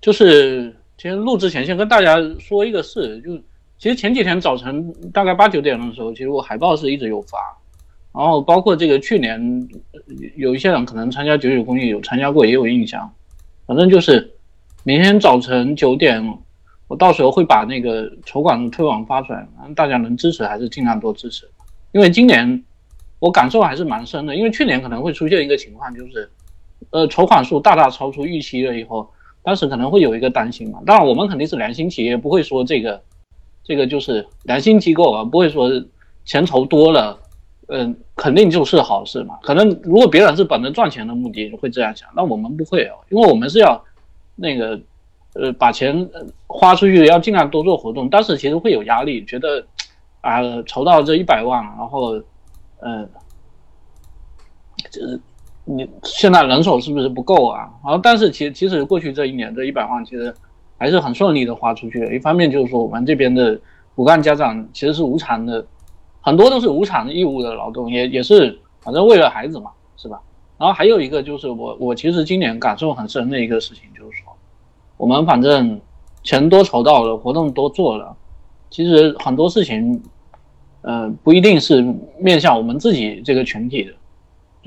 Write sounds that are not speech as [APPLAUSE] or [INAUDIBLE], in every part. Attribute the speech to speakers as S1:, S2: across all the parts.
S1: 就是其实录之前先跟大家说一个事，就其实前几天早晨大概八九点的时候，其实我海报是一直有发，然后包括这个去年有一些人可能参加九九公益有参加过也有印象，反正就是明天早晨九点，我到时候会把那个筹款的推广发出来，反正大家能支持还是尽量多支持，因为今年我感受还是蛮深的，因为去年可能会出现一个情况就是，呃，筹款数大大超出预期了以后。当时可能会有一个担心嘛，当然我们肯定是良心企业，不会说这个，这个就是良心机构啊，不会说钱筹多了，嗯，肯定就是好事嘛。可能如果别人是本着赚钱的目的会这样想，那我们不会哦，因为我们是要那个呃把钱花出去，要尽量多做活动。当时其实会有压力，觉得啊筹到这一百万，然后嗯，这。你现在人手是不是不够啊？然后，但是其其实过去这一年这一百万其实还是很顺利的花出去了。一方面就是说我们这边的骨干家长其实是无偿的，很多都是无偿义务的劳动，也也是反正为了孩子嘛，是吧？然后还有一个就是我我其实今年感受很深的一个事情就是说，我们反正钱多筹到了，活动多做了，其实很多事情，呃，不一定是面向我们自己这个群体的。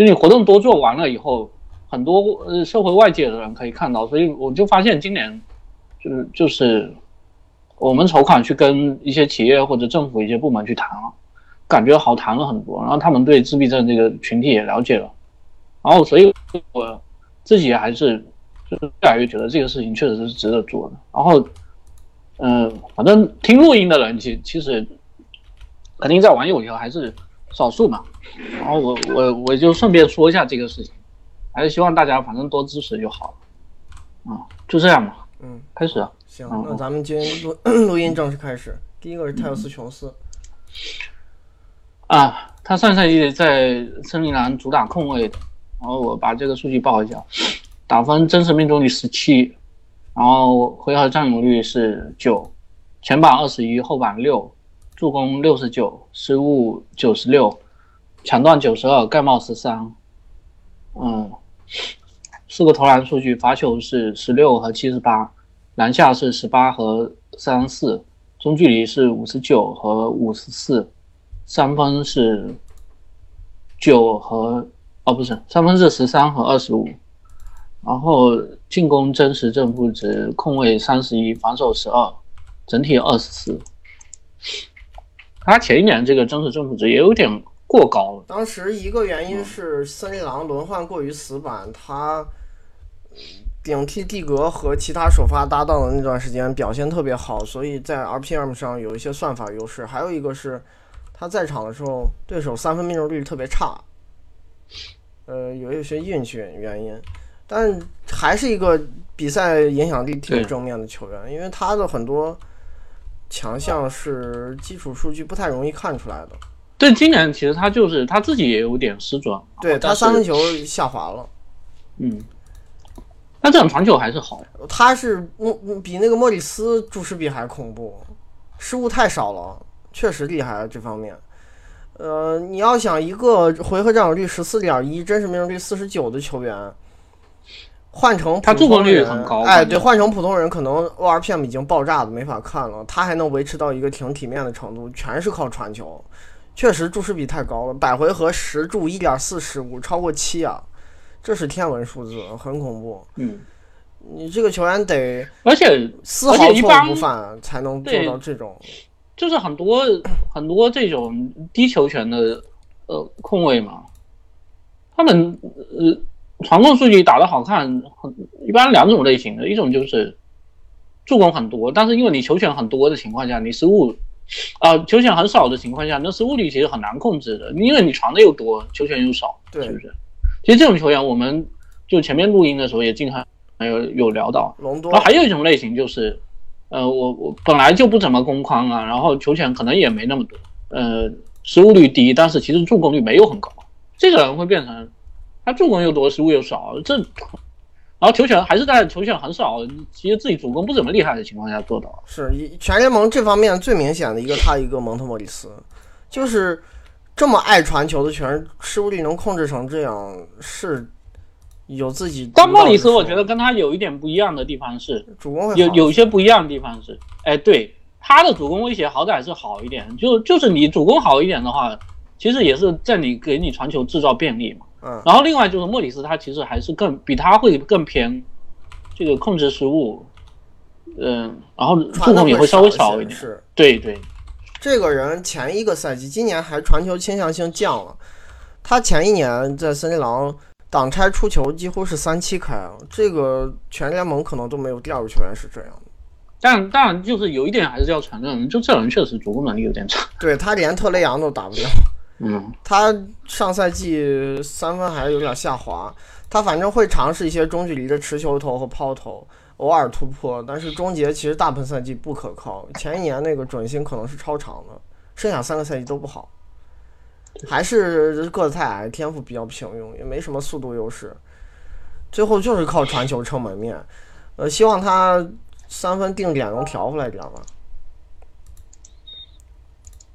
S1: 就你活动多做完了以后，很多呃社会外界的人可以看到，所以我就发现今年，就是就是我们筹款去跟一些企业或者政府一些部门去谈了，感觉好谈了很多，然后他们对自闭症这个群体也了解了，然后所以我自己还是就是越来越觉得这个事情确实是值得做的。然后，嗯，反正听录音的人其其实肯定在网友里头还是少数嘛。然后我我我就顺便说一下这个事情，还是希望大家反正多支持就好了，啊，就这样吧，
S2: 嗯，
S1: 开始啊，
S2: 行，那咱们今天录 [CLEARS THROAT] 录音正式开始。第一个是泰勒斯琼斯，
S1: 啊，他上赛季在森林狼主打控卫的，然后我把这个数据报一下，打分真实命中率十七，然后回合占有率是九，前板二十一，后板六，助攻六十九，失误九十六。抢断九十二，盖帽十三，嗯，四个投篮数据，罚球是十六和七十八，篮下是十八和三十四，中距离是五十九和五十四，三分是九和哦不是三分是十三和二十五，然后进攻真实正负值，控卫三十一，防守十二，整体二十四。他前一年这个真实正负值也有点。过高了。
S2: 当时一个原因是森林狼轮换过于死板，他顶替蒂格和其他首发搭档的那段时间表现特别好，所以在 RPM 上有一些算法优势。还有一个是他在场的时候，对手三分命中率特别差，呃，有一些运气原因，但还是一个比赛影响力挺正面的球员，因为他的很多强项是基础数据不太容易看出来的。
S1: 对，今年其实他就是他自己也有点失准，
S2: 对他三分球下滑了。
S1: 嗯，那这种传球还是好。
S2: 他是莫比那个莫里斯注释比还恐怖，失误太少了，确实厉害这方面。呃，你要想一个回合占有率十四点一，真实命中率四十九的球员，换成
S1: 他助攻率很高，
S2: 哎，对，换成普通人可能 ORPM 已经爆炸了没法看了，他还能维持到一个挺体面的程度，全是靠传球。确实注释比太高了，百回合十注一点四失误，超过七啊，这是天文数字，很恐
S1: 怖。嗯，
S2: 你这个球员得，
S1: 而且
S2: 丝毫错误不犯才能做到这种，
S1: 就是很多很多这种低球权的呃控卫嘛，他们呃传控数据打得好看，很一般两种类型的，一种就是助攻很多，但是因为你球权很多的情况下，你失误。啊，球权很少的情况下，那失误率其实很难控制的，因为你传的又多，球权又少，
S2: 对，
S1: 是不是？其实这种球员，我们就前面录音的时候也经常有有聊到。然后还有一种类型就是，呃，我我本来就不怎么攻框啊，然后球权可能也没那么多，呃，失误率低，但是其实助攻率没有很高，这个人会变成他助攻又多，失误又少，这。然后球权还是在球权很少，其实自己主攻不怎么厉害的情况下做到。
S2: 是全联盟这方面最明显的一个，他一个蒙特莫里斯，就是这么爱传球的球员，失误率能控制成这样，是有自己。
S1: 但莫里斯我觉得跟他有一点不一样的地方是，
S2: 主攻
S1: 有有一些不一样的地方是，哎，对他的主攻威胁好歹是好一点，就就是你主攻好一点的话，其实也是在你给你传球制造便利嘛。
S2: 嗯。
S1: 然后另外就是莫里斯他其实还是更比他会更偏这个控制失误，嗯，然后助攻也会稍微少
S2: 一
S1: 点。是。对对。
S2: 这个人前一个赛季，今年还传球倾向性降了。他前一年在森林狼挡拆出球几乎是三七开，这个全联盟可能都没有第二个球员是这样的。
S1: 但但就是有一点还是要承认，就这人确实主攻能力有点差。
S2: 对他连特雷杨都打不掉。
S1: 嗯，
S2: 他上赛季三分还是有点下滑。他反正会尝试一些中距离的持球投和抛投。偶尔突破，但是终结其实大部分赛季不可靠。前一年那个准星可能是超长的，剩下三个赛季都不好。还是个子太矮，天赋比较平庸，也没什么速度优势。最后就是靠传球撑门面。呃，希望他三分定点能调回来点吧。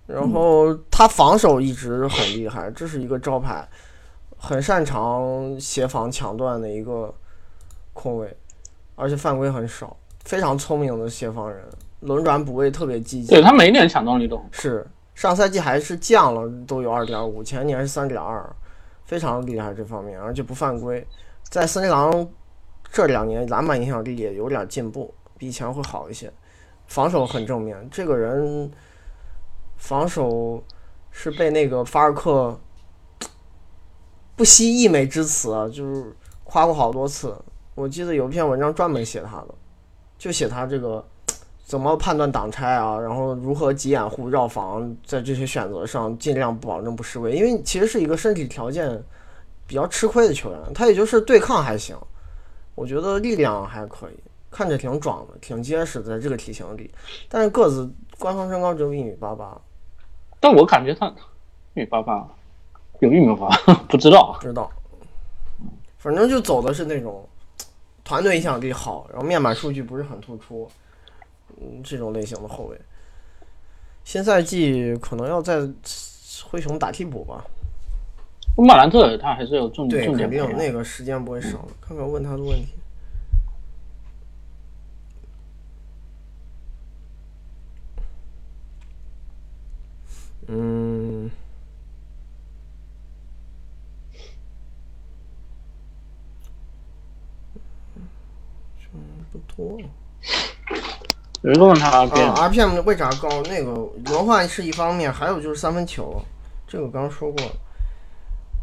S2: 然后他防守一直很厉害，这是一个招牌，很擅长协防抢断的一个控卫。而且犯规很少，非常聪明的协防人，轮转补位特别积极。
S1: 对他每年抢断率都
S2: 是上赛季还是降了，都有二点五，前年是三点二，非常厉害这方面，而且不犯规。在森林狼这两年篮板影响力也有点进步，比以前会好一些。防守很正面，这个人防守是被那个法尔克不惜溢美之词，就是夸过好多次。我记得有一篇文章专门写他的，就写他这个怎么判断挡拆啊，然后如何急掩护、绕防，在这些选择上尽量保证不失位，因为其实是一个身体条件比较吃亏的球员，他也就是对抗还行，我觉得力量还可以，看着挺壮的，挺结实，在这个体型里，但是个子官方身高只有一米八八，
S1: 但我感觉他一米八八，有一米八，[LAUGHS] 不知道，
S2: 知道，反正就走的是那种。团队影响力好，然后面板数据不是很突出，嗯，这种类型的后卫，新赛季可能要在灰熊打替补吧。
S1: 马兰特他还是有重重点，
S2: 肯定那个时间不会少。看看问他的问题，嗯。多，
S1: 有一个问他
S2: RPM 为啥高？那个轮换是一方面，还有就是三分球，这个刚刚说过了。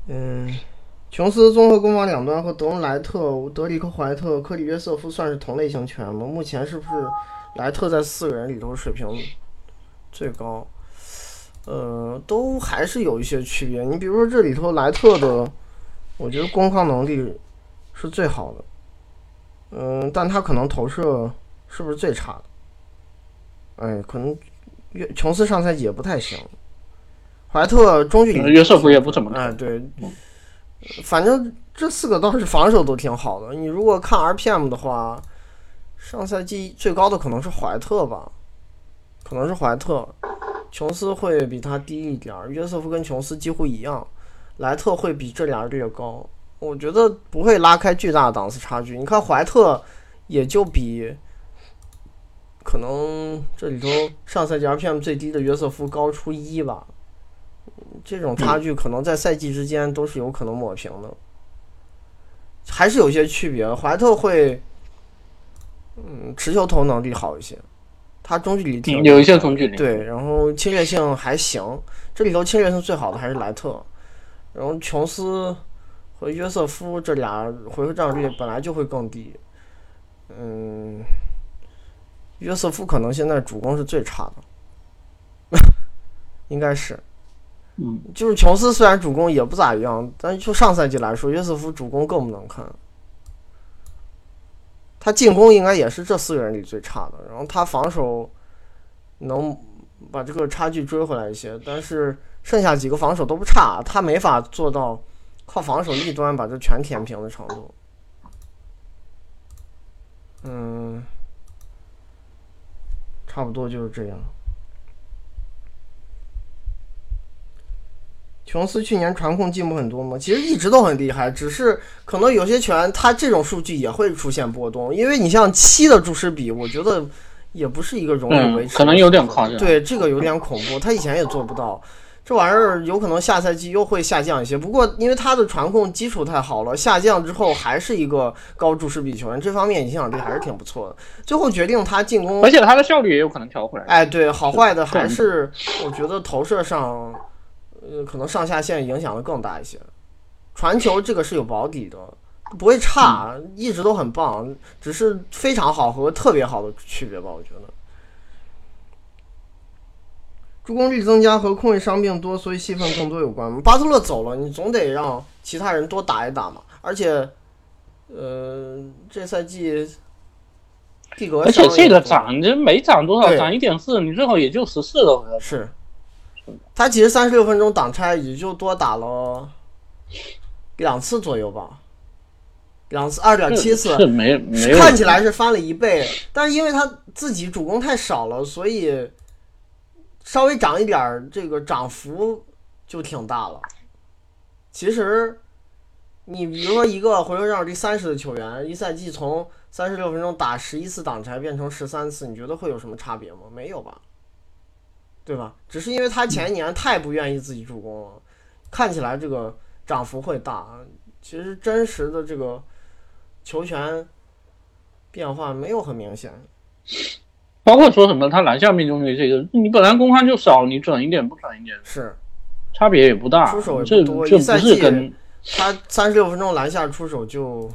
S2: 嗯，琼斯综合攻防两端和德隆莱特、德里克怀特、科里约瑟夫算是同类型球员吗？目前是不是莱特在四个人里头水平最高？呃，都还是有一些区别。你比如说这里头莱特的，我觉得攻抗能力是最好的。嗯，但他可能投射是不是最差的？哎，可能约琼斯上赛季也不太行，怀特中距离
S1: 约瑟夫也不怎么
S2: 哎，对，反正这四个倒是防守都挺好的。你如果看 RPM 的话，上赛季最高的可能是怀特吧，可能是怀特，琼斯会比他低一点儿，约瑟夫跟琼斯几乎一样，莱特会比这俩略高。我觉得不会拉开巨大的档次差距。你看怀特，也就比可能这里头上赛季 RPM 最低的约瑟夫高出一吧。这种差距可能在赛季之间都是有可能抹平的，还是有些区别。怀特会，嗯，持球投能力好一些，他中距离
S1: 有一些中距离。
S2: 对，然后侵略性还行。这里头侵略性最好的还是莱特，然后琼斯。和约瑟夫这俩回合占有率本来就会更低，嗯，约瑟夫可能现在主攻是最差的，[LAUGHS] 应该是，
S1: 嗯，
S2: 就是琼斯虽然主攻也不咋样，但就上赛季来说，约瑟夫主攻更不能看，他进攻应该也是这四个人里最差的，然后他防守能把这个差距追回来一些，但是剩下几个防守都不差，他没法做到。靠防守一端把这全填平的程度，嗯，差不多就是这样。琼斯去年传控进步很多吗？其实一直都很厉害，只是可能有些拳他这种数据也会出现波动，因为你像七的注释比，我觉得也不是一个容易维持
S1: 可能有点夸张
S2: 对，这个有点恐怖，他以前也做不到。这玩意儿有可能下赛季又会下降一些，不过因为他的传控基础太好了，下降之后还是一个高注释比球员，这方面影响力还是挺不错的。最后决定他进攻
S1: 而且他的效率也有可能调回来。
S2: 哎，对，好坏的还是我觉得投射上，呃，可能上下限影响的更大一些。传球这个是有保底的，不会差，一直都很棒，只是非常好和特别好的区别吧，我觉得。助攻率增加和控卫伤病多，所以戏份更多有关吗？巴特勒走了，你总得让其他人多打一打嘛。而且，呃，这赛季蒂格
S1: 而且这个涨，这没涨多少，涨一点四，你最后也就十四个回合。
S2: 是，他其实三十六分钟挡拆也就多打了两次左右吧，两次二点七次，看起来是翻了一倍，但是因为他自己主攻太少了，所以稍微涨一点儿，这个涨幅就挺大了。其实，你比如说一个回合让第三十的球员，一赛季从三十六分钟打十一次挡拆变成十三次，你觉得会有什么差别吗？没有吧？对吧？只是因为他前一年太不愿意自己助攻了，看起来这个涨幅会大。其实真实的这个球权变化没有很明显。
S1: 包括说什么他篮下命中率这个，你本来攻防就少，你转一点不转一点，
S2: 是
S1: 差别也不大。
S2: 出手也不多
S1: 这不
S2: 一赛季
S1: 是跟
S2: 他三十六分钟篮下出手就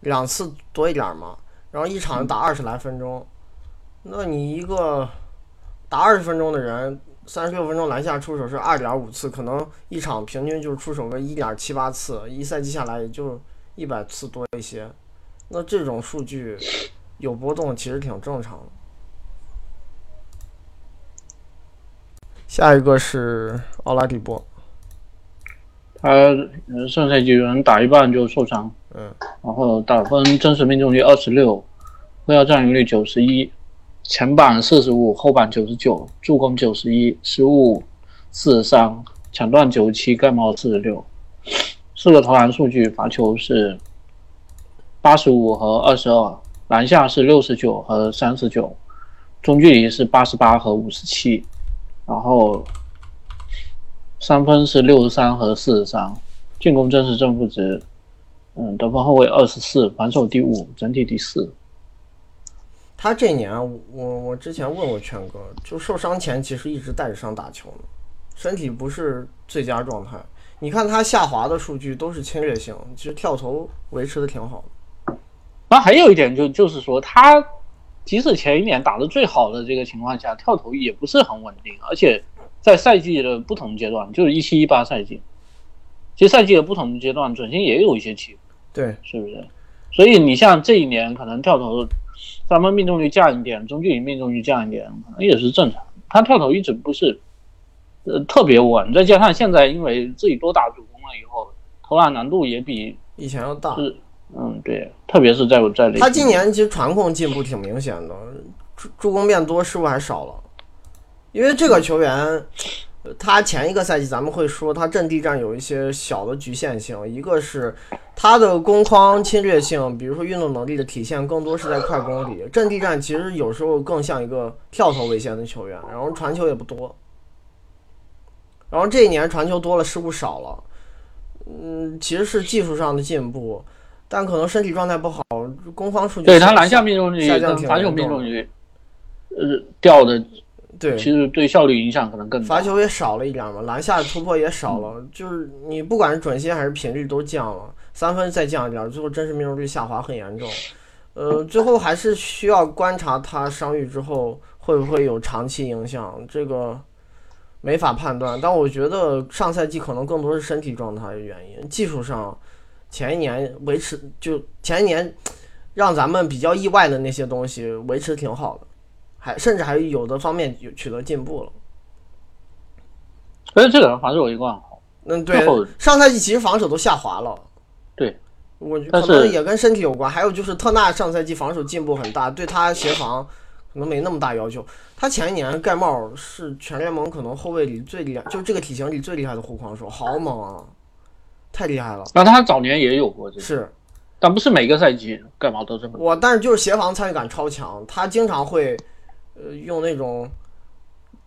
S2: 两次多一点嘛，然后一场打二十来分钟，那你一个打二十分钟的人，三十六分钟篮下出手是二点五次，可能一场平均就是出手个一点七八次，一赛季下来也就一百次多一些，那这种数据有波动其实挺正常的。下一个是奥拉迪波，
S1: 他呃上赛季有人打一半就受伤，
S2: 嗯，
S1: 然后打分真实命中率二十六，后腰占有率九十一，前板四十五，后板九十九，助攻九十一，失误四十三，抢断九十七，盖帽四十六，四个投篮数据，罚球是八十五和二十二，篮下是六十九和三十九，中距离是八十八和五十七，然后三分是六十三和四十三，进攻真实正负值，嗯，得分后卫二十四，防守第五，整体第四。
S2: 他这年，我我之前问过权哥，就受伤前其实一直带着伤打球呢，身体不是最佳状态。你看他下滑的数据都是侵略性，其实跳投维持的挺好的。
S1: 那还有一点就就是说，他即使前一年打得最好的这个情况下，跳投也不是很稳定，而且在赛季的不同阶段，就是一七一八赛季，其实赛季的不同阶段准星也有一些起伏，
S2: 对，
S1: 是不是？所以你像这一年可能跳投三分命中率降一点，中距离命中率降一点，可能也是正常。他跳投一直不是呃特别稳，再加上现在因为自己多打主攻了以后，投篮难度也比
S2: 以前要大。
S1: 是嗯对，特别是在在
S2: 他今年其实传控进步挺明显的，助助攻变多，失误还少了。因为这个球员，呃他前一个赛季咱们会说他阵地战有一些小的局限性，一个是他的攻框侵略性，比如说运动能力的体现更多是在快攻里，阵地战其实有时候更像一个跳投为先的球员，然后传球也不多。然后这一年传球多了，失误少了，嗯，其实是技术上的进步，但可能身体状态不好，攻防数据
S1: 对他篮下命中率
S2: 下降挺
S1: 跟罚球命中率，呃掉的
S2: 对
S1: 其实对效率影响可能更大。
S2: 罚球也少了一点嘛，篮下的突破也少了，就是你不管是准心还是频率都降了，三分再降一点，最后真实命中率下滑很严重。[LAUGHS] 呃，最后还是需要观察他伤愈之后会不会有长期影响，这个没法判断。但我觉得上赛季可能更多是身体状态的原因，技术上前一年维持就前一年让咱们比较意外的那些东西维持挺好的，还甚至还有的方面有取得进步了。
S1: 所以这个人防守一贯好，
S2: 嗯，对，上赛季其实防守都下滑了。
S1: 对，
S2: 我觉
S1: 但是
S2: 可能也跟身体有关。还有就是特纳上赛季防守进步很大，对他协防可能没那么大要求。他前一年盖帽是全联盟可能后卫里最厉害，就这个体型里最厉害的护框手，好猛啊，太厉害了。
S1: 那他早年也有过这个，
S2: 是，
S1: 但不是每个赛季盖帽都这么。
S2: 我但是就是协防参与感超强，他经常会呃用那种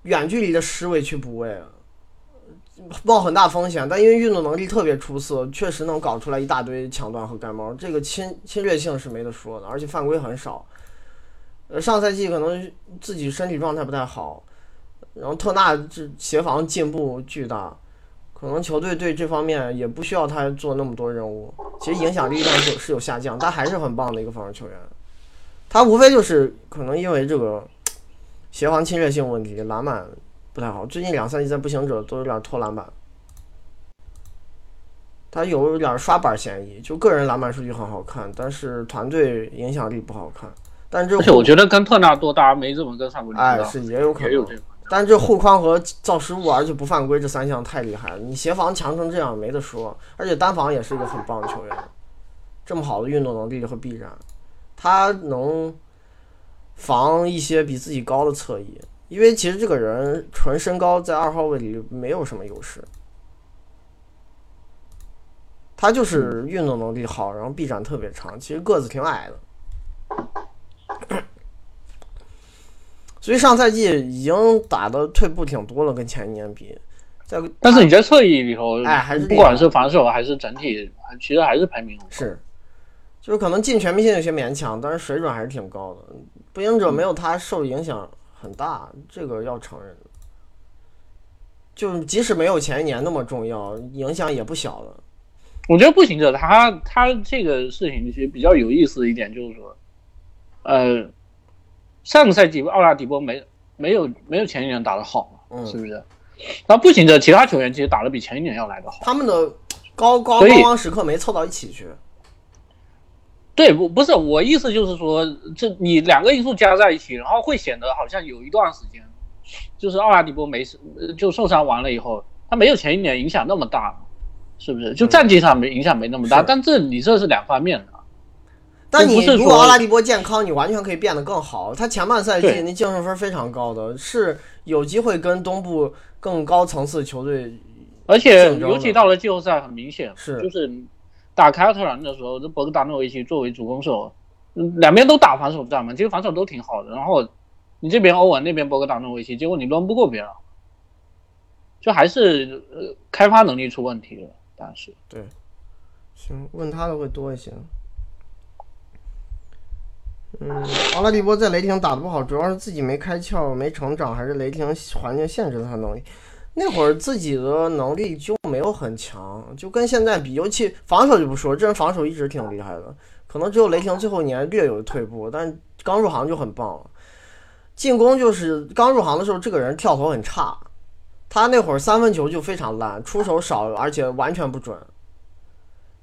S2: 远距离的失位去补位。冒很大风险，但因为运动能力特别出色，确实能搞出来一大堆抢断和盖帽，这个侵侵略性是没得说的，而且犯规很少。呃，上赛季可能自己身体状态不太好，然后特纳这协防进步巨大，可能球队对这方面也不需要他做那么多任务。其实影响力上是是有下降，但还是很棒的一个防守球员。他无非就是可能因为这个协防侵略性问题，篮板。不太好，最近两赛季在步行者都有点拖篮板，他有点刷板嫌疑，就个人篮板数据很好看，但是团队影响力不好看。但这
S1: 而且我觉得跟特纳多大没怎么跟上过，
S2: 哎，是也有可能，
S1: 也有这个。
S2: 但这护框和造失误，而且不犯规这三项太厉害了，你协防强成这样没得说，而且单防也是一个很棒的球员，这么好的运动能力和臂展，他能防一些比自己高的侧翼。因为其实这个人纯身高在二号位里没有什么优势，他就是运动能力好，然后臂展特别长，其实个子挺矮的，[COUGHS] 所以上赛季已经打的退步挺多了，跟前一年比。在
S1: 但是你在侧翼里头，
S2: 哎，还是
S1: 不管是防守还是整体，其实还是排名
S2: 是，就是可能进全明星有些勉强，但是水准还是挺高的。步行者没有他受影响。很大，这个要承认。就即使没有前一年那么重要，影响也不小了。
S1: 我觉得步行者他他这个事情其实比较有意思的一点就是说，呃，上个赛季奥拉迪波没没有没有前一年打的好嘛，是不是？那步行者其他球员其实打的比前一年要来的好。
S2: 他们的高高高光时刻没凑到一起去。
S1: 对，不不是我意思就是说，这你两个因素加在一起，然后会显得好像有一段时间，就是奥拉迪波没就受伤完了以后，他没有前一年影响那么大，是不是？就战绩上没影响没那么大，但这你这是两方面的。
S2: 但你如果奥拉迪波健康，你完全可以变得更好。他前半赛季那净胜分非常高的，是有机会跟东部更高层次球队，
S1: 而且尤其到了季后赛，很明显
S2: 是
S1: 就是。打凯尔特人的时候，这博格达诺维奇作为主攻手，两边都打防守战嘛，其实防守都挺好的。然后你这边欧文，那边博格达诺维奇，结果你抡不过别人，就还是呃开发能力出问题了。但是
S2: 对，行，问他的会多一些。嗯，奥拉迪波在雷霆打的不好，主要是自己没开窍、没成长，还是雷霆环境限制了他能力？那会儿自己的能力就没有很强，就跟现在比，尤其防守就不说，这人防守一直挺厉害的，可能只有雷霆最后一年略有退步，但刚入行就很棒了。进攻就是刚入行的时候，这个人跳投很差，他那会儿三分球就非常烂，出手少，而且完全不准。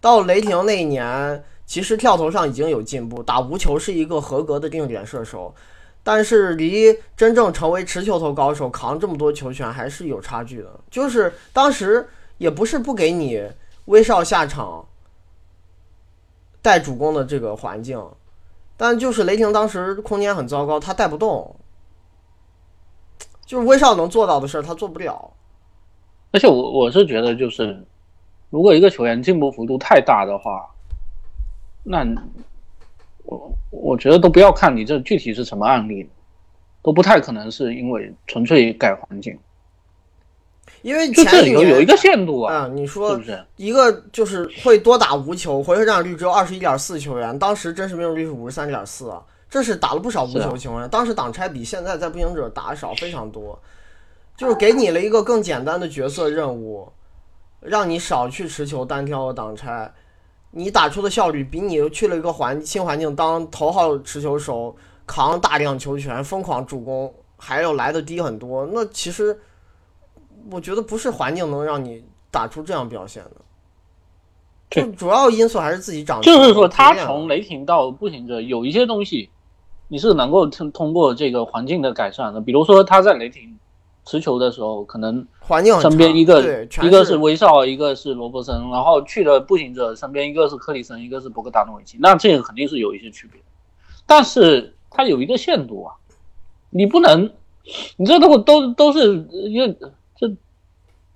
S2: 到雷霆那一年，其实跳投上已经有进步，打无球是一个合格的定点射手。但是离真正成为持球头高手、扛这么多球权还是有差距的。就是当时也不是不给你威少下场带主攻的这个环境，但就是雷霆当时空间很糟糕，他带不动。就是威少能做到的事儿，他做不了。
S1: 而且我我是觉得，就是如果一个球员进步幅度太大的话，那。我我觉得都不要看你这具体是什么案例，都不太可能是因为纯粹改环境，
S2: 因为
S1: 就这里头有一个限度
S2: 啊，你说
S1: 是不是？
S2: 一个就是会多打无球，回合占有率只有二十一点四球员，当时真实命中率是五十三点四啊，这是打了不少无球情况下，当时挡拆比现在在步行者打少非常多，就是给你了一个更简单的角色任务，让你少去持球单挑和挡拆。你打出的效率比你去了一个环新环境当头号持球手扛大量球权疯狂助攻还要来的低很多。那其实我觉得不是环境能让你打出这样表现的，就主要因素还是自己长。
S1: 就是说，他从雷霆到步行者有一些东西，你是能够通通过这个环境的改善的。比如说他在雷霆。持球的时候，可能
S2: 环境
S1: 身边一个一个
S2: 是
S1: 威少，一个是罗伯森，然后去了步行者身边一个是克里森，一个是博格达诺维奇，那这个肯定是有一些区别，但是它有一个限度啊，你不能，你这都都都是因为这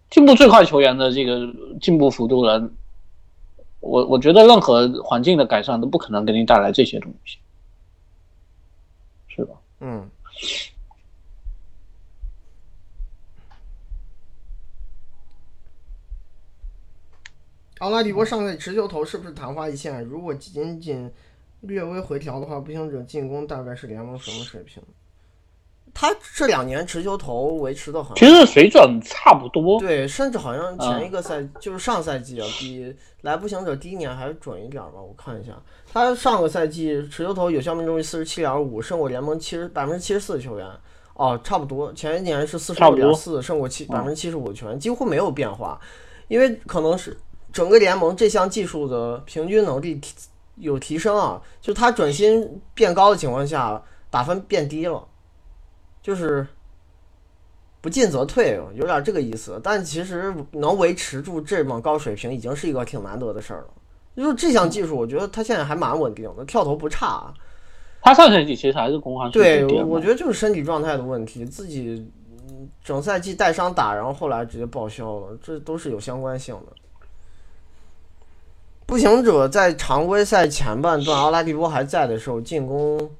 S1: 进步最快球员的这个进步幅度了，我我觉得任何环境的改善都不可能给你带来这些东西，是吧？
S2: 嗯。奥拉迪波上赛持球投是不是昙花一现？如果仅仅略微回调的话，步行者进攻大概是联盟什么水平？他这两年持球投维持的很，
S1: 其实水准差不多。
S2: 对，甚至好像前一个赛就是上赛季啊，比来步行者第一年还准一点吧？我看一下，他上个赛季持球投有效命中率四十七点五，胜过联盟七十百分之七十四的球员。哦，差不多，前一年是四十六点四，胜过七百分之七十五的球员，几乎没有变化。因为可能是整个联盟这项技术的平均能力提有提升啊，就他准心变高的情况下，打分变低了。就是不进则退，有点这个意思。但其实能维持住这么高水平，已经是一个挺难得的事儿了。就是这项技术，我觉得他现在还蛮稳定的，跳投不差。
S1: 他上赛季其实还是攻防
S2: 对，我觉得就是身体状态的问题，自己整赛季带伤打，然后后来直接报销了，这都是有相关性的。步行者在常规赛前半段，奥拉迪波还在的时候，进攻。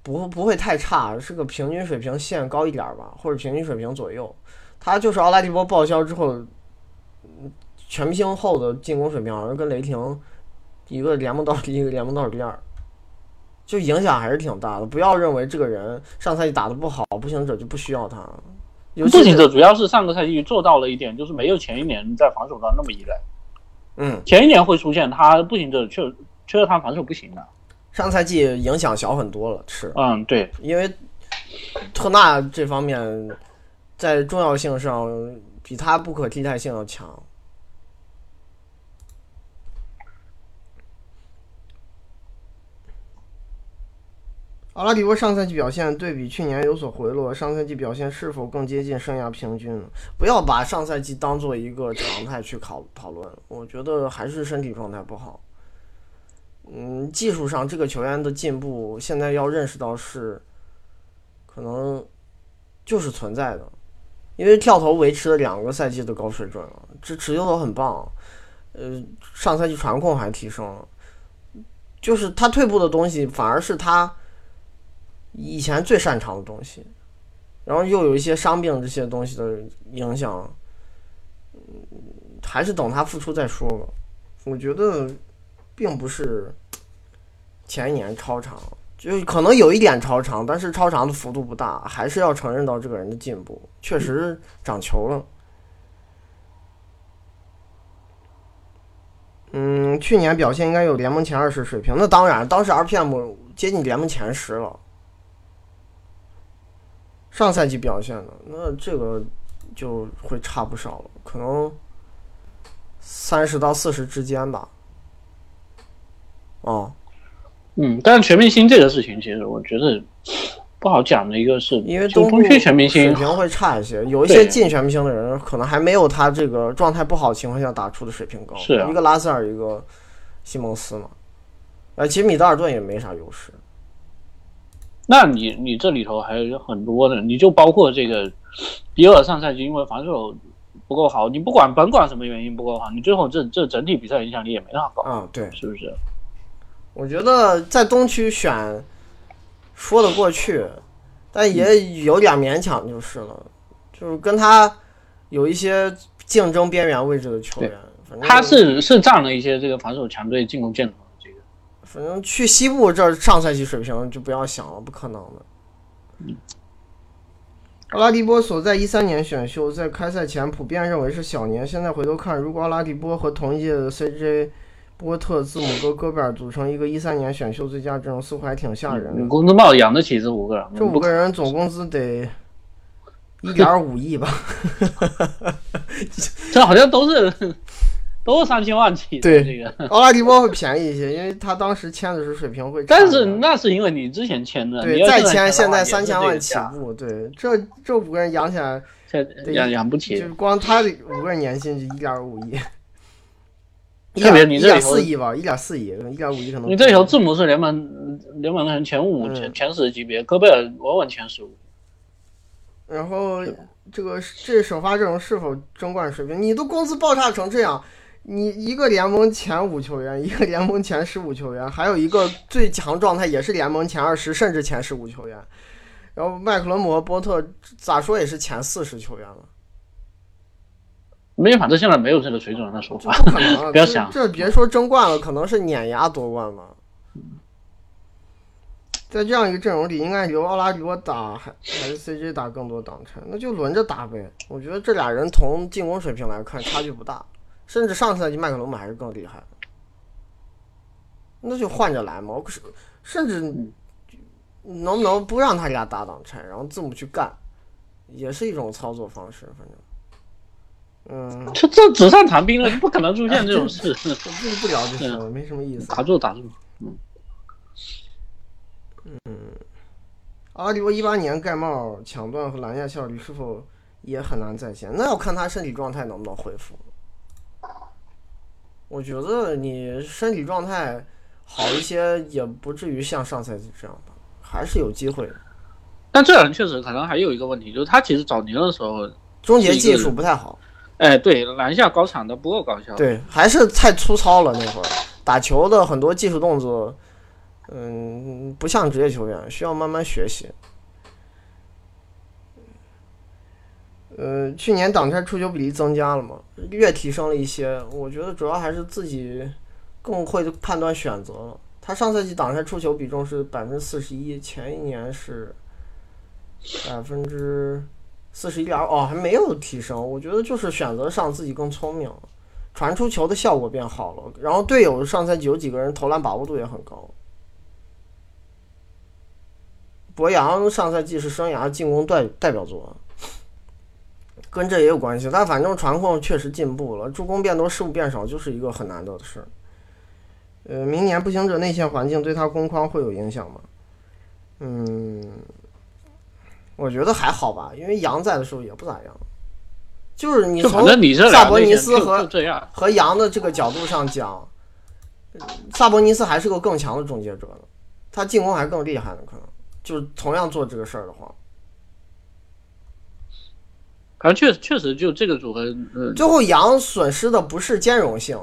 S2: 不不会太差，是个平均水平线高一点吧，或者平均水平左右。他就是奥拉迪波报销之后，全明星后的进攻水平好像跟雷霆一个联盟倒数第一，一个联盟倒数第二，就影响还是挺大的。不要认为这个人上赛季打的不好，步行者就不需要他。步
S1: 行者主要是上个赛季做到了一点，就是没有前一年在防守端那么依赖。
S2: 嗯，
S1: 前一年会出现他不行者确确实他防守不行的。
S2: 上赛季影响小很多了，是，
S1: 嗯，对，
S2: 因为特纳这方面在重要性上比他不可替代性要强。阿拉迪波上赛季表现对比去年有所回落，上赛季表现是否更接近生涯平均？不要把上赛季当做一个常态去考讨论，我觉得还是身体状态不好。嗯，技术上这个球员的进步，现在要认识到是，可能就是存在的，因为跳投维持了两个赛季的高水准了，这持球投很棒，呃，上赛季传控还提升了，就是他退步的东西反而是他以前最擅长的东西，然后又有一些伤病这些东西的影响，嗯，还是等他复出再说吧，我觉得。并不是前一年超长，就可能有一点超长，但是超长的幅度不大，还是要承认到这个人的进步，确实长球了。嗯，去年表现应该有联盟前二十水平，那当然，当时 RPM 接近联盟前十了。上赛季表现的，那这个就会差不少了，可能三十到四十之间吧。哦，
S1: 嗯，但是全明星这个事情，其实我觉得不好讲的一个是，
S2: 因为
S1: 东区全明星
S2: 水平会差一些，有一些进全明星的人，可能还没有他这个状态不好情况下打出的水平高。
S1: 是
S2: 一个拉塞尔，一个西蒙斯嘛。呃，其实米德尔顿也没啥优势。
S1: 那你你这里头还有很多的，你就包括这个比尔上赛季因为防守不够好，你不管甭管什么原因不够好，你最后这这整体比赛影响力也没那么高。
S2: 啊，对，
S1: 是不是？
S2: 我觉得在东区选说得过去，但也有点勉强就是了，就是跟他有一些竞争边缘位置的球员。
S1: 他是是占了一些这个防守强队进攻箭头。
S2: 反正去西部这上赛季水平就不要想了，不可能的。
S1: 嗯。
S2: 奥拉迪波所在一三年选秀，在开赛前普遍认为是小年，现在回头看，如果奥拉迪波和同一届的 CJ。波特、字母哥、戈贝尔组成一个一三年选秀最佳阵容，似乎还挺吓人的。
S1: 你工资帽养得起这五个人？
S2: 这五个人总工资得一点五亿吧？[LAUGHS]
S1: 这好像都是都是三千万起。
S2: 对
S1: 这个
S2: 奥拉迪波会便宜一些，因为他当时签的时候水平会。
S1: 但是那是因为你之前签的，
S2: 对，再签现在三千
S1: 万
S2: 起步。对，这这五个人养起来
S1: 养养不起，
S2: 就是光他的五个人年薪就一点五亿。[LAUGHS]
S1: 特别你这里
S2: 四亿吧，一点四亿，一点五亿可能。
S1: 你这球字母是联盟联盟可能前五、
S2: 嗯
S1: 前前十级别，戈贝尔稳稳前十五。
S2: 然后这个这首发阵容是否争冠水平？你的工资爆炸成这样，你一个联盟前五球员，一个联盟前十五球员，还有一个最强状态也是联盟前二十甚至前十五球员，然后麦克伦姆和波特咋说也是前四十球员了，
S1: 没有，反正现在没有这个水准的说
S2: 这
S1: 法。
S2: 不可能啊！[LAUGHS]
S1: 不要
S2: 这
S1: 想
S2: 这别说争冠了，可能是碾压夺冠吧。在这样一个阵容里，应该由奥拉迪沃打还还是 CJ 打更多挡拆，那就轮着打呗。我觉得这俩人从进攻水平来看差距不大，甚至上赛季麦克罗姆还是更厉害。那就换着来嘛，可是甚至能不能不让他俩搭档拆，然后字母去干，也是一种操作方式。反正，嗯，
S1: 这这纸上谈兵了，不可能出现这种事。[LAUGHS]
S2: 我自己不聊就行了，没什么意思。
S1: 打住打住，嗯
S2: 阿里沃一八年盖帽抢断和篮下效率是否也很难再现？那要看他身体状态能不能恢复。我觉得你身体状态好一些，也不至于像上赛季这样吧，还是有机会的。
S1: 但这人确实可能还有一个问题，就是他其实早年的时候，
S2: 终结技术不太好，
S1: 哎，对篮下高产的不够高效。
S2: 对，还是太粗糙了。那会儿打球的很多技术动作，嗯，不像职业球员，需要慢慢学习。呃，去年挡拆出球比例增加了嘛，略提升了一些。我觉得主要还是自己更会判断选择了。他上赛季挡拆出球比重是百分之四十一，前一年是百分之四十一点哦，还没有提升。我觉得就是选择上自己更聪明了。传出球的效果变好了，然后队友上赛季有几个人投篮把握度也很高。博扬上赛季是生涯进攻代代表作，跟这也有关系。但反正传控确实进步了，助攻变多，失误变少，就是一个很难得的事。呃，明年步行者内线环境对他攻框会有影响吗？嗯，我觉得还好吧，因为杨在的时候也不咋样。就是你从萨博尼斯和和杨的这个角度上讲，萨博尼斯还是个更强的终结者呢，他进攻还更厉害呢，可能就是同样做这个事儿的话，
S1: 反正确实确实就这个组合，嗯，
S2: 最后杨损失的不是兼容性，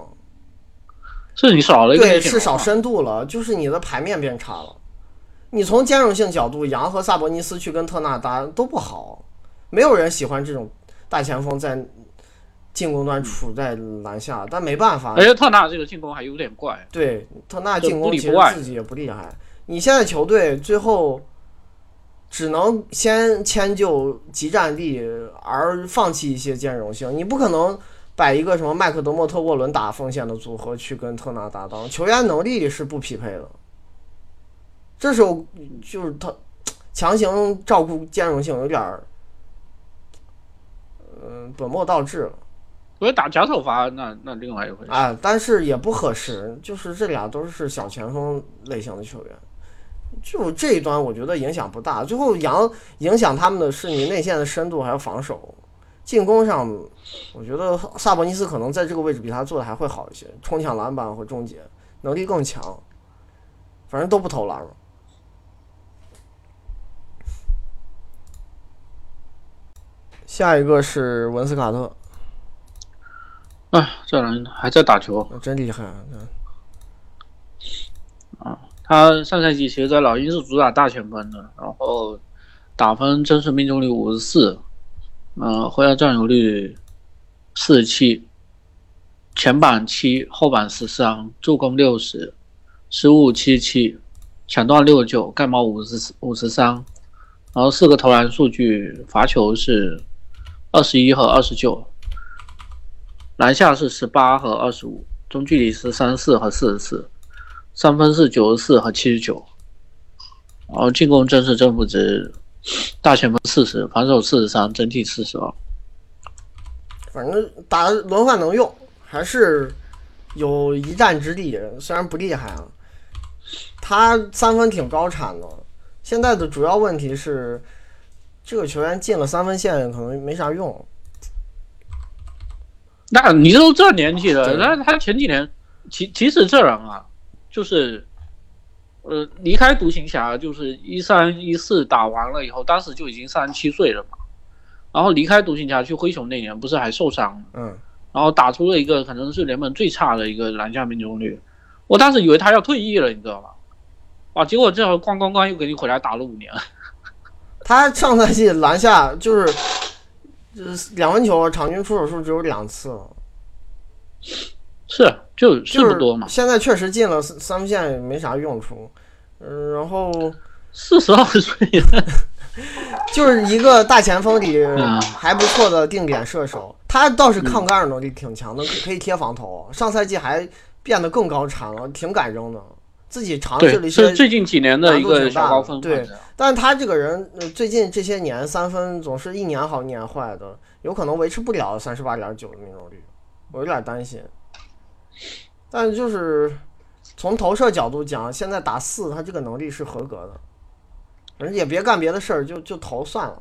S1: 是你少了一个
S2: 对，是少深度了，就是你的牌面变差了。你从兼容性角度，杨和萨博尼斯去跟特纳搭都不好，没有人喜欢这种大前锋在进攻端处在篮下，但没办法，
S1: 而且特纳这个进攻还有点怪，
S2: 对特纳进攻其实自己也不厉害。你现在球队最后只能先迁就集战力，而放弃一些兼容性。你不可能摆一个什么麦克德莫特、沃伦打锋线的组合去跟特纳搭档，球员能力是不匹配的。这时候就是他强行照顾兼容性，有点儿，嗯、本末倒置了。
S1: 所以打假首发那那另外一回事。
S2: 啊，但是也不合适，就是这俩都是小前锋类型的球员，就这一端我觉得影响不大。最后杨影响他们的是你内线的深度还有防守，进攻上我觉得萨博尼斯可能在这个位置比他做的还会好一些，冲抢篮板和终结能力更强，反正都不投篮了。下一个是文斯卡特，
S1: 哎，这人还在打球。
S2: 真厉害啊！
S1: 他上赛季其实，在老鹰是主打大前锋的，然后打分真实命中率五十四，呃，回合占有率四十七，前板七，后板十三，助攻六十，失误七七，抢断六九，盖帽五十五十三，然后四个投篮数据，罚球是二十一和二十九，篮下是十八和二十五，中距离是三四和四十四。三分是九十四和七十九，然后进攻真实正负值，大前锋四十，防守四十三，整体四十二。
S2: 反正打轮换能用，还是有一战之力。虽然不厉害啊，他三分挺高产的。现在的主要问题是，这个球员进了三分线可能没啥用。
S1: 那你都这年纪了，
S2: 对
S1: 那他前几年，其其实这人啊，就是呃，离开独行侠就是一三一四打完了以后，当时就已经三十七岁了嘛。然后离开独行侠去灰熊那年，不是还受伤？
S2: 嗯。
S1: 然后打出了一个可能是联盟最差的一个篮下命中率，我当时以为他要退役了，你知道吗？啊，结果这会咣咣咣又给你回来打了五年。[LAUGHS]
S2: 他上赛季篮下就是就是两分球场均出手数只有两次，
S1: 是就是不多嘛。
S2: 现在确实进了三三分线也没啥用处，嗯，然后
S1: 四十二岁 [LAUGHS]
S2: 就是一个大前锋里还不错的定点射手，他倒是抗干扰能力挺强的，可以贴防投。上赛季还变得更高产了，挺敢扔的。自己尝试了一些，
S1: 最近几年的一个小高分。
S2: 对，但是他这个人最近这些年三分总是一年好一年坏的，有可能维持不了三十八点九的命中率，我有点担心。但就是从投射角度讲，现在打四，他这个能力是合格的，反正也别干别的事儿，就就投算了。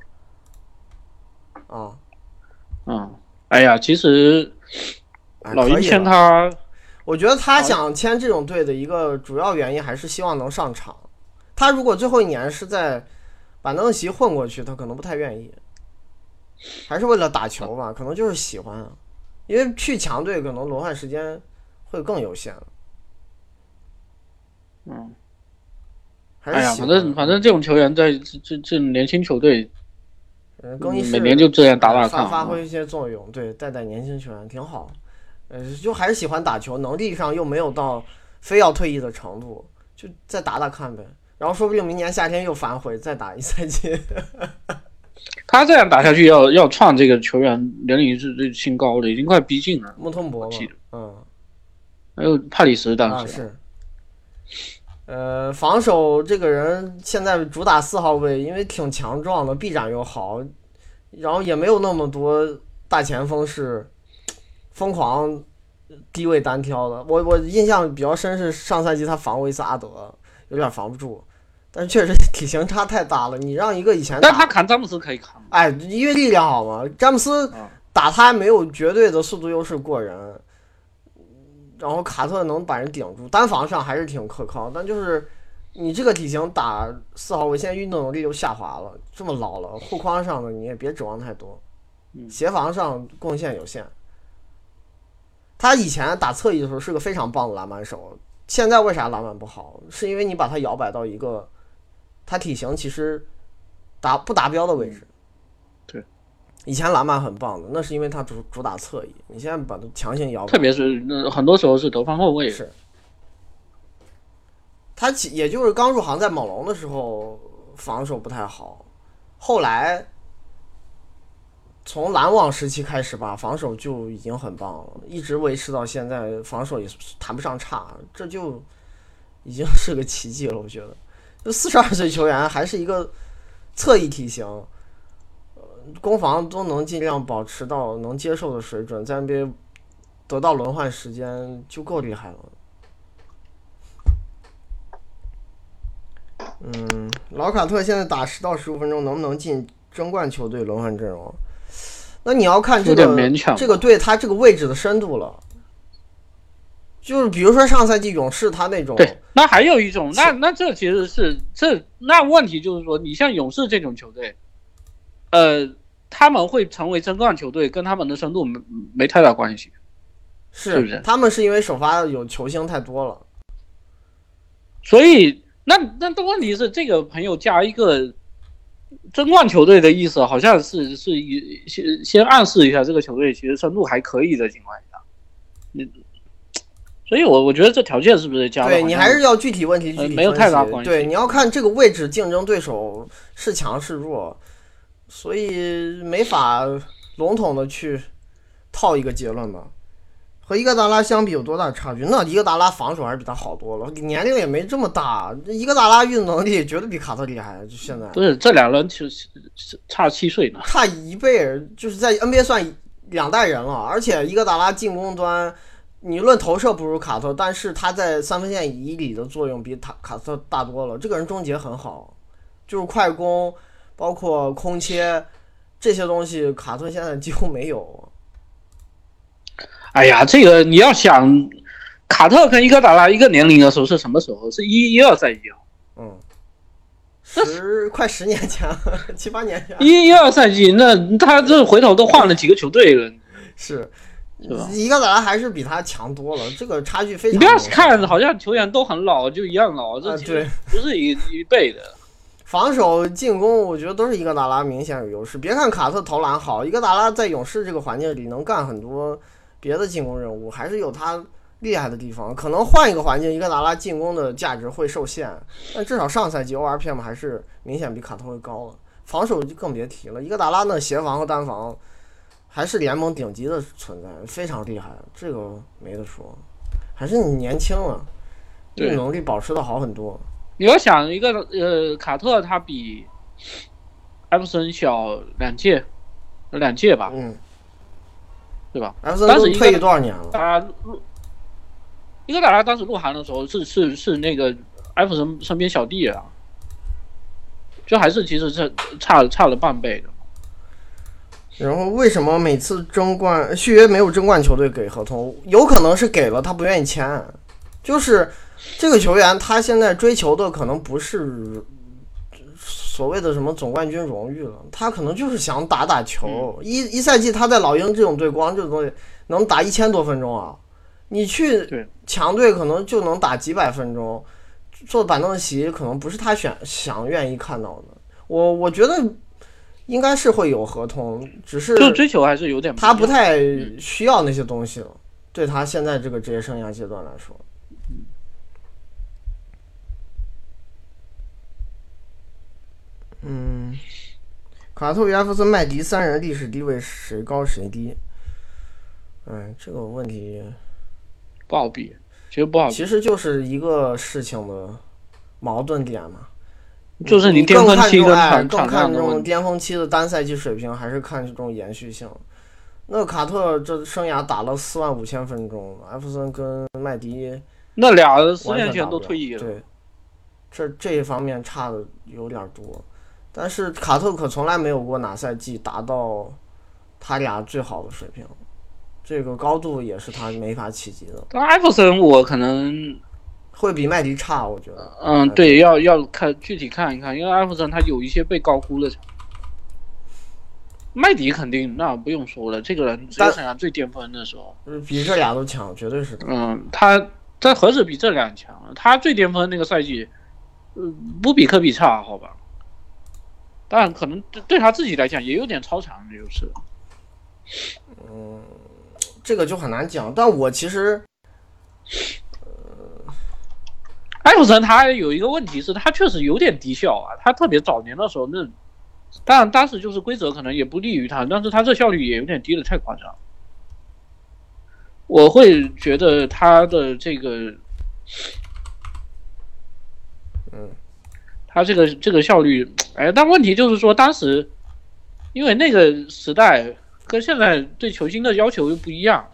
S2: 啊，
S1: 嗯，哎呀，其实老鹰签他。
S2: 我觉得他想签这种队的一个主要原因还是希望能上场。他如果最后一年是在板凳席混过去，他可能不太愿意。还是为了打球吧，可能就是喜欢。因为去强队可能轮换时间会更有限。
S1: 嗯。
S2: 哎
S1: 呀，反正反正这种球员在这这这年轻球队，
S2: 嗯，更衣室
S1: 每年就这样打打
S2: 看，发挥一些作用，对，带带年轻球员挺好。呃，就还是喜欢打球，能力上又没有到非要退役的程度，就再打打看呗。然后说不定明年夏天又反悔，再打一赛季。[LAUGHS]
S1: 他这样打下去，要要创这个球员年龄是最新高的，已经快逼近了。
S2: 穆通博
S1: 嘛，
S2: 嗯，
S1: 还有帕里什当
S2: 时是。呃，防守这个人现在主打四号位，因为挺强壮的，臂展又好，然后也没有那么多大前锋是。疯狂低位单挑的，我我印象比较深是上赛季他防过一次阿德，有点防不住，但是确实体型差太大了。你让一个以前，
S1: 但他砍詹姆斯可以砍，
S2: 哎，因为力量好嘛。詹姆斯打他没有绝对的速度优势过人，然后卡特能把人顶住，单防上还是挺可靠。但就是你这个体型打四号位，现在运动能力又下滑了，这么老了，护框上的你也别指望太多，协防上贡献有限。他以前打侧翼的时候是个非常棒的篮板手，现在为啥篮板不好？是因为你把他摇摆到一个他体型其实达不达标的位置。
S1: 对，
S2: 以前篮板很棒的，那是因为他主主打侧翼，你现在把他强行摇，
S1: 特别是那很多时候是得分后卫。
S2: 是，他也就是刚入行在猛龙的时候防守不太好，后来。从篮网时期开始吧，防守就已经很棒了，一直维持到现在，防守也谈不上差，这就已经是个奇迹了。我觉得，就四十二岁球员还是一个侧翼体型，呃，攻防都能尽量保持到能接受的水准，在 NBA 得到轮换时间就够厉害了。嗯，老卡特现在打十到十五分钟，能不能进争冠球队轮换阵容？那你要看这个这个队他这个位置的深度了，就是比如说上赛季勇士他那种，
S1: 对，那还有一种，那那这其实是这那问题就是说，你像勇士这种球队，呃，他们会成为争冠球队，跟他们的深度没没太大关系，是不是？
S2: 他们是因为首发有球星太多了，
S1: 所以那那的问题是这个朋友加一个。争冠球队的意思好像是是一先先暗示一下这个球队其实深度还可以的情况下，你，所以我我觉得这条件是不是加？
S2: 对你还是要具体问题具体
S1: 没有太大关
S2: 系。对，你要看这个位置竞争对手是强是弱，所以没法笼统的去套一个结论吧。和伊戈达拉相比有多大差距？那伊戈达拉防守还是比他好多了，年龄也没这么大。伊戈达拉运动能力绝对比卡特厉害。就现在
S1: 不是这两人其实差七岁呢，
S2: 差一倍，就是在 NBA 算两代人了。而且伊戈达拉进攻端，你论投射不如卡特，但是他在三分线以里的作用比塔卡特大多了。这个人终结很好，就是快攻，包括空切这些东西，卡特现在几乎没有。
S1: 哎呀，这个你要想，卡特跟伊戈达拉一个年龄的时候是什么时候？是一一二赛季啊。
S2: 嗯，十快十年前了，七八年前
S1: 一一二赛季，那他这回头都换了几个球队了，[LAUGHS]
S2: 是。
S1: 是吧？
S2: 伊戈达拉还是比他强多了，这个差距非常。
S1: 你不要看，好像球员都很老，就一样老，这
S2: 对
S1: 不是一一辈的。
S2: 防守、进攻，我觉得都是伊戈达拉明显有优势。别看卡特投篮好，伊戈达拉在勇士这个环境里能干很多别的进攻任务，还是有他厉害的地方。可能换一个环境，伊戈达拉进攻的价值会受限，但至少上赛季 ORPM 还是明显比卡特会高了。防守就更别提了，伊戈达拉的协防和单防。还是联盟顶级的存在，非常厉害，这个没得说。还是你年轻了，这个能力保持的好很多。
S1: 你要想一个呃，卡特他比艾弗森小两届，两届吧，
S2: 嗯，
S1: 对吧？
S2: 艾弗森都退役多少年了？
S1: 他入伊戈达拉当时入行的时候是是是那个艾弗森身边小弟啊，就还是其实是差差了半倍的。
S2: 然后为什么每次争冠续约没有争冠球队给合同？有可能是给了他不愿意签，就是这个球员他现在追求的可能不是所谓的什么总冠军荣誉了，他可能就是想打打球。一一赛季他在老鹰这种队，光这种东西能打一千多分钟啊！你去强队可能就能打几百分钟，坐板凳席可能不是他选想愿意看到的。我我觉得。应该是会有合同，只是
S1: 就追求还是有点，
S2: 他不太需要那些东西了。对他现在这个职业生涯阶段来说，嗯，卡特、约翰森、麦迪三人历史地位谁高谁低？嗯，这个问题
S1: 不好比，其实不好，
S2: 其实就是一个事情的矛盾点嘛。
S1: 就是
S2: 你
S1: 巅峰期
S2: 更
S1: 看
S2: 重巅峰期的单赛季水平，还是看这种延续性？那卡特这生涯打了四万五千分钟，艾弗森跟麦迪
S1: 那俩十年前都退役了，
S2: 对，这这一方面差的有点多。但是卡特可从来没有过哪赛季达到他俩最好的水平，这个高度也是他没法企及的。
S1: 但艾弗森我可能。
S2: 会比麦迪差，我觉得。
S1: 嗯，对，要要看具体看一看，因为艾弗森他有一些被高估的。麦迪肯定那不用说了，这个人职业生涯最巅峰的时候，
S2: 比这俩都强，绝对是。
S1: 嗯，他他何止比这俩强？他最巅峰那个赛季，嗯，不比科比差，好吧？当然，可能对对他自己来讲也有点超常的优势。
S2: 嗯，这个就很难讲，但我其实。
S1: 艾弗森他有一个问题是，他确实有点低效啊。他特别早年的时候，那当然当时就是规则可能也不利于他，但是他这效率也有点低的太夸张。我会觉得他的这个，
S2: 嗯，
S1: 他这个这个效率，哎，但问题就是说，当时因为那个时代跟现在对球星的要求又不一样，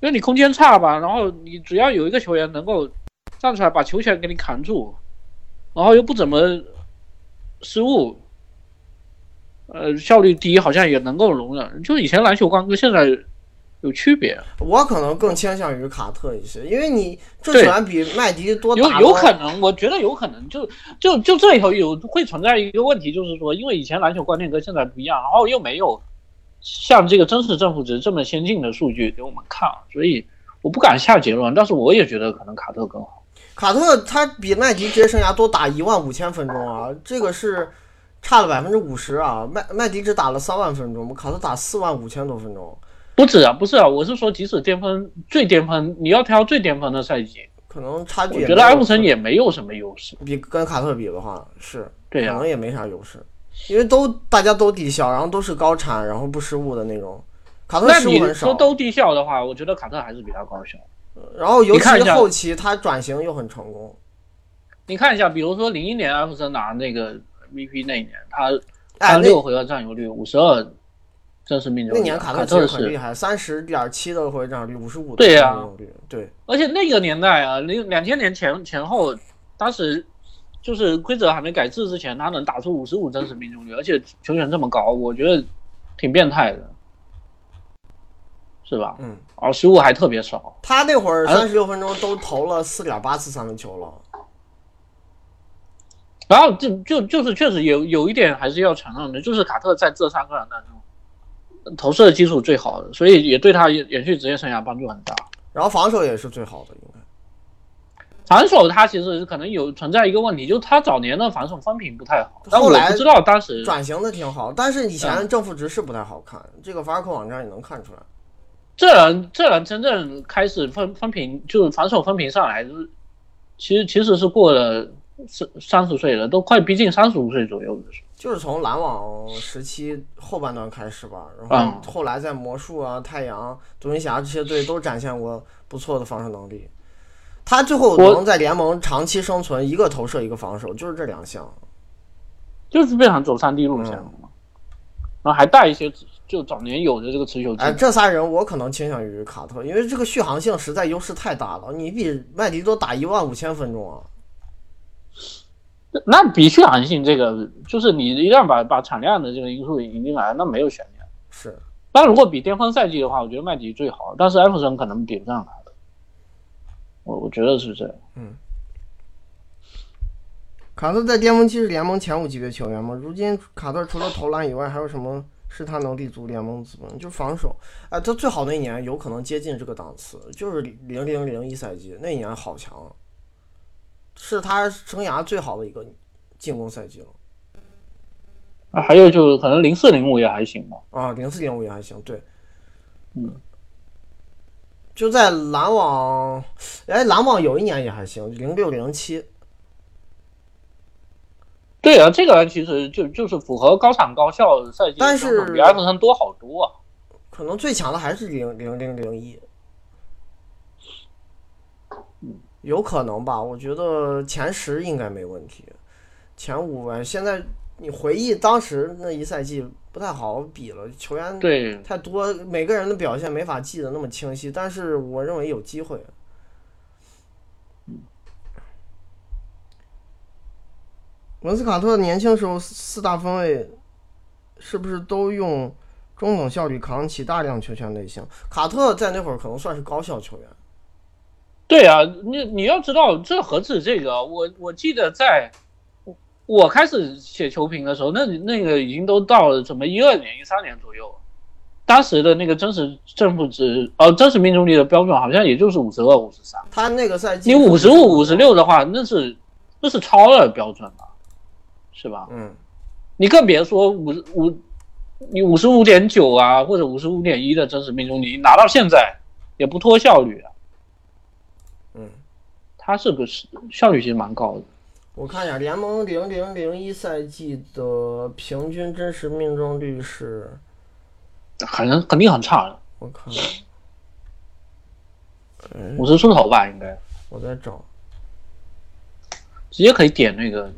S1: 因为你空间差吧，然后你只要有一个球员能够。站出来把球权给你扛住，然后又不怎么失误，呃，效率低，好像也能够容忍。就以前篮球光跟现在有区别。
S2: 我可能更倾向于卡特一些，因为你这球员比麦迪多
S1: 有有可能，我觉得有可能。就就就这里头有会存在一个问题，就是说，因为以前篮球观念跟现在不一样，然后又没有像这个真实正负值这么先进的数据给我们看，所以我不敢下结论。但是我也觉得可能卡特更好。
S2: 卡特他比麦迪职业生涯多打一万五千分钟啊，这个是差了百分之五十啊。麦麦迪只打了三万分钟，卡特打四万五千多分钟，
S1: 不止啊，不是啊，我是说即使巅峰最巅峰，你要挑最巅峰的赛季，
S2: 可能差距。
S1: 我觉得艾弗森也没有什么优势，
S2: 比跟卡特比的话是，
S1: 对呀，
S2: 可能也没啥优势，因为都大家都低效，然后都是高产，然后不失误的那种。卡特失误很少。
S1: 说都低效的话，我觉得卡特还是比他高效。
S2: 然后，尤其后期他转型又很成功。
S1: 你看一下，比如说零一年艾弗森拿那个 VP 那一年，他他六回合占有率五十二，真实命中率。
S2: 那年卡
S1: 特
S2: 很厉害，三十点七的回合占有率，五十五
S1: 的
S2: 命中率。对，
S1: 而且那个年代啊，两两千年前前后，当时就是规则还没改制之前，他能打出五十五真实命中率，而且球权这么高，我觉得挺变态的。是吧？
S2: 嗯，
S1: 哦，失误还特别少。
S2: 他那会儿三十六分钟都投了四点八次三分球了。
S1: 然后就就就是确实有有一点还是要承认的，就是卡特在这三个人当中投射的基础最好的，所以也对他延续职业生涯帮助很大。
S2: 然后防守也是最好的，应该。
S1: 防守他其实可能有存在一个问题，就是他早年的防守分屏不太好，但
S2: 后来
S1: 我不知道当时
S2: 转型的挺好，但是以前正负值是不太好看，这个法尔科网站也能看出来。
S1: 这人这人真正开始分分屏，就是防守分屏上来，就是其实其实是过了三三十岁了，都快逼近三十五岁左右的时候。
S2: 就是从篮网时期后半段开始吧，然后后来在魔术啊、太阳、独行侠这些队都展现过不错的防守能力。他最后能在联盟长期生存，一个投射一个防守，就是这两项，
S1: 就是非常走三 D 路线嘛。然后还带一些就早年有的这个持球。
S2: 哎，这仨人我可能倾向于卡特，因为这个续航性实在优势太大了。你比麦迪多打一万五千分钟啊。
S1: 那比续航性这个，就是你一旦把把产量的这个因素引进来，那没有悬念。
S2: 是，
S1: 但如果比巅峰赛季的话，我觉得麦迪最好，但是艾弗森可能比不上他的。我我觉得是这样。
S2: 嗯。卡特在巅峰期是联盟前五级别球员吗？如今卡特除了投篮以外，还有什么是他能立足联盟资本？就防守。哎，他最好那一年有可能接近这个档次，就是零零零一赛季那一年好强。是他生涯最好的一个进攻赛季了。
S1: 啊，还有就是可能零四零五也还行吧。
S2: 啊，零四零五也还行，对。
S1: 嗯。
S2: 就在篮网，哎，篮网有一年也还行，零六零七。
S1: 对啊，这个其实就就是符合高产高效赛季，
S2: 但是
S1: 比艾弗森多好多啊。
S2: 可能最强的还是零零零零一。有可能吧，我觉得前十应该没问题，前五吧。现在你回忆当时那一赛季不太好比了，球员
S1: 对
S2: 太多，每个人的表现没法记得那么清晰。但是我认为有机会。文斯卡特年轻时候四大分位是不是都用中等效率扛起大量球权类型？卡特在那会儿可能算是高效球员。
S1: 对啊，你你要知道，这何止这个？我我记得在我开始写球评的时候，那那个已经都到了什么一二年、一三年左右，当时的那个真实正负值，呃，真实命中率的标准好像也就是五十二、五十三。
S2: 他那个赛季，
S1: 你五十五、五十六的话，那是那是超了标准了，是吧？
S2: 嗯，
S1: 你更别说五五，你五十五点九啊，或者五十五点一的真实命中率，拿到现在也不拖效率啊。他是个是效率其实蛮高的？
S2: 我看一下联盟零零零一赛季的平均真实命中率是，
S1: 肯定肯定很差的。
S2: 我看，
S1: 五十出头吧，应该。
S2: 我在找，
S1: 直接可以点那个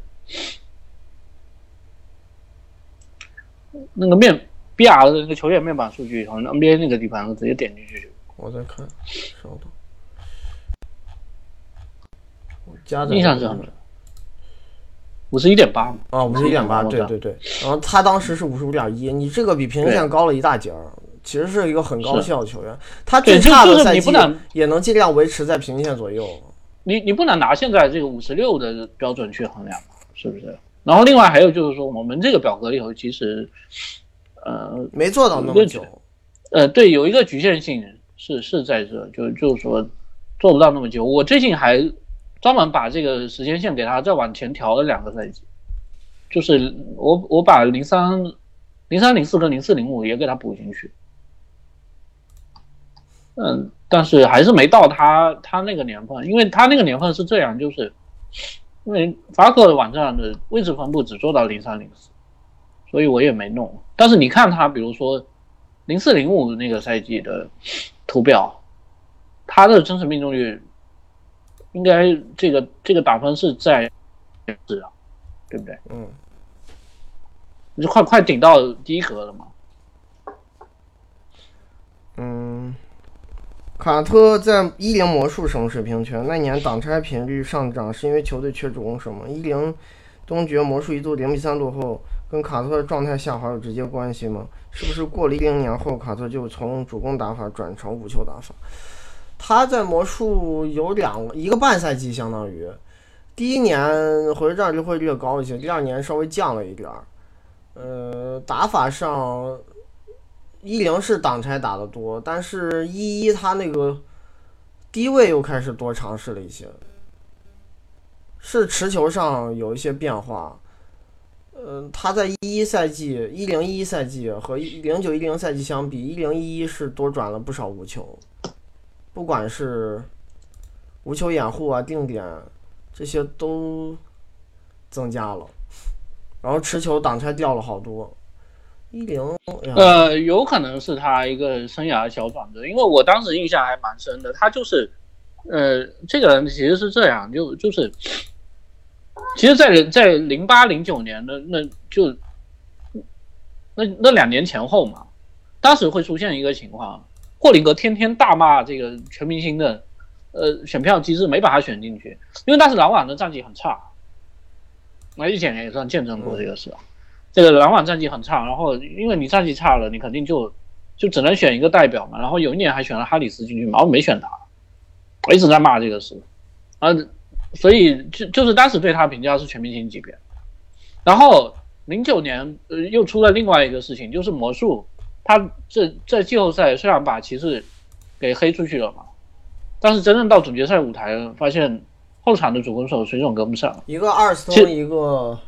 S1: 那个面 BR 的那个球员面板数据，好像 NBA 那个地方直接点进去。
S2: 我在看，稍等。
S1: 印象是很准，五十一点八
S2: 啊，五十一点八，对对对。然后他当时是五十五点一，你这个比平均线高了一大截儿，其实是一个很高效的球员。他最差的赛季也能尽量维持在平均线左右。
S1: 你你不能拿现在这个五十六的标准去衡量，是不是？然后另外还有就是说，我们这个表格里头其实，呃，
S2: 没做到那么久。
S1: 呃，对，有一个局限性是是在这，就就是说做不到那么久。我最近还。专门把这个时间线给他再往前调了两个赛季，就是我我把零三零三零四跟零四零五也给他补进去，嗯，但是还是没到他他那个年份，因为他那个年份是这样，就是因为法克网站的位置分布只做到零三零四，所以我也没弄。但是你看他，比如说零四零五那个赛季的图表，他的真实命中率。应该这个这个打分是在是啊，对不对？
S2: 嗯，
S1: 你就快快顶到第一格了嘛。
S2: 嗯，卡特在一零魔术什么水平圈？那年挡拆频率上涨是因为球队缺主攻手吗？一零东决魔术一度零比三落后，跟卡特的状态下滑有直接关系吗？是不是过了一零年后，卡特就从主攻打法转成无球打法？他在魔术有两一个半赛季，相当于第一年回合占有率会略高一些，第二年稍微降了一点儿。呃，打法上，一零是挡拆打的多，但是一一他那个低位又开始多尝试了一些，是持球上有一些变化。嗯，他在一一赛季、一零一一赛季和一零九一零赛季相比，一零一一是多转了不少无球，不管是无球掩护啊、定点这些都增加了。然后持球挡拆掉了好多，一零
S1: 呃，有可能是他一个生涯小转折，因为我当时印象还蛮深的。他就是，呃，这个人其实是这样，就就是，其实，在在零八零九年的那就那那两年前后嘛，当时会出现一个情况，霍林格天天大骂这个全明星的，呃，选票机制没把他选进去，因为当时篮网的战绩很差。那一几年也算见证过这个事，这个篮网战绩很差，然后因为你战绩差了，你肯定就就只能选一个代表嘛。然后有一年还选了哈里斯进去嘛，我没选他，我一直在骂这个事啊，所以就就是当时对他评价是全明星级别。然后零九年呃又出了另外一个事情，就是魔术他这在季后赛虽然把骑士给黑出去了嘛，但是真正到总决赛舞台发现。后场的主攻手水准跟不上，
S2: 一个二斯通，一个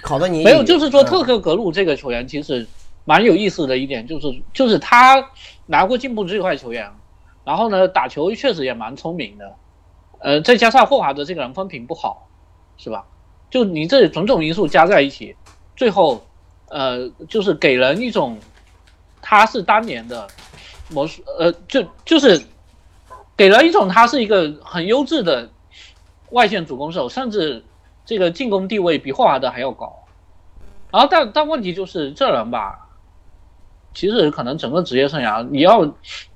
S2: 考德尼。
S1: 没有，就是说特克格鲁这个球员其实蛮有意思的一点，就是就是他拿过进步最快球员，然后呢打球确实也蛮聪明的，呃，再加上霍华德这个人风评不好，是吧？就你这种种因素加在一起，最后呃就是给人一种他是当年的魔术，呃，就就是给人一种他是一个很优质的。外线主攻手，甚至这个进攻地位比霍华德还要高，然后但但问题就是这人吧，其实可能整个职业生涯，你要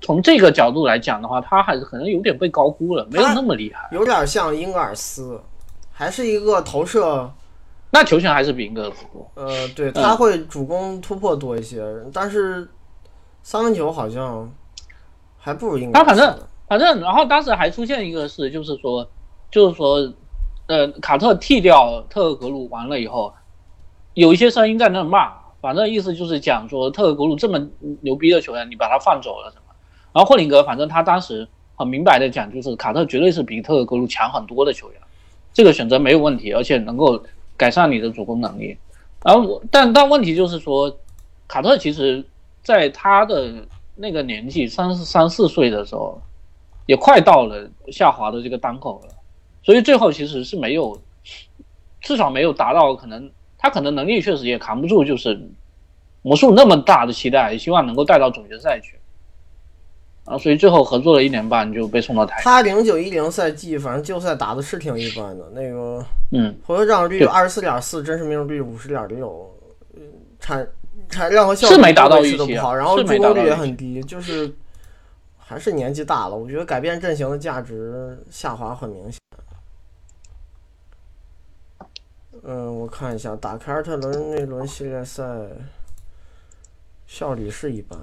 S1: 从这个角度来讲的话，他还是可能有点被高估了，没有那么厉害，
S2: 有点像英格尔斯，还是一个投射，
S1: 那球权还是比英格尔斯多。
S2: 呃，对，他会主攻突破多一些，但是三分球好像还不如英格尔斯。
S1: 他反正反正，然后当时还出现一个事，就是说。就是说，呃，卡特剃掉特格鲁完了以后，有一些声音在那骂，反正意思就是讲说特格鲁这么牛逼的球员，你把他放走了什么？然后霍林格反正他当时很明白的讲，就是卡特绝对是比特格鲁强很多的球员，这个选择没有问题，而且能够改善你的主攻能力。然后，但但问题就是说，卡特其实在他的那个年纪三三四岁的时候，也快到了下滑的这个当口了。所以最后其实是没有，至少没有达到可能他可能能力确实也扛不住，就是魔术那么大的期待，希望能够带到总决赛去，啊，所以最后合作了一年半就被送到台。
S2: 他零九一零赛季反正季后赛打的是挺一般的，那个
S1: 嗯，
S2: 回合占有率二十四点四，真实命中率五十点六，产产量和效
S1: 是没达到预
S2: 期，然后助攻率也很低，就是还是年纪大了，我觉得改变阵型的价值下滑很明显。嗯，我看一下打凯尔特人那轮系列赛，效率是一般，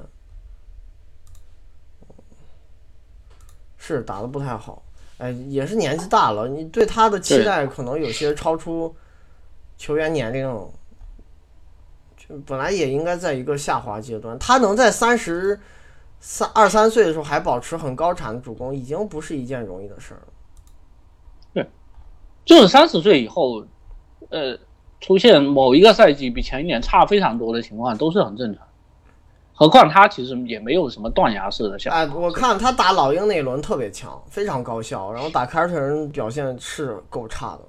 S2: 是打的不太好。哎，也是年纪大了，你对他的期待可能有些超出球员年龄，就本来也应该在一个下滑阶段。他能在三十三二三岁的时候还保持很高产的主攻，已经不是一件容易的事儿了。
S1: 对，就是三十岁以后。呃，出现某一个赛季比前一年差非常多的情况都是很正常，何况他其实也没有什么断崖式的下。
S2: 哎，我看他打老鹰那一轮特别强，非常高效，然后打凯尔特人表现是够差的，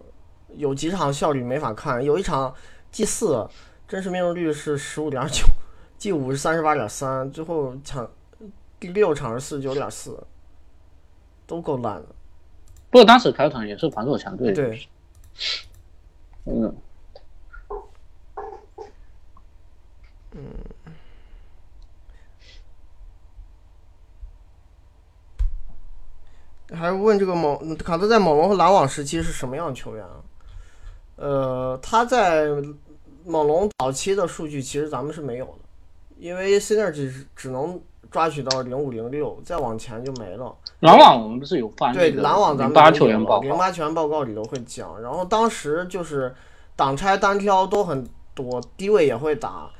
S2: 有几场效率没法看，有一场 G 四真实命中率是十五点九，G 五是三十八点三，最后抢第六场是四十九点四，都够烂的。
S1: 不过当时凯尔特人也是防守强队。
S2: 对。
S1: 嗯，
S2: 嗯，还问这个猛卡特在猛龙和篮网时期是什么样的球员啊？呃，他在猛龙早期的数据其实咱们是没有的，因为 Synergy 只只能抓取到零五零六，再往前就没了。
S1: 篮网我们不是有发
S2: 对
S1: 那个
S2: 篮网咱们
S1: 零八球员报告，
S2: 零八球员报告里头会讲，然后当时就是挡拆单挑都很多，低位也会打，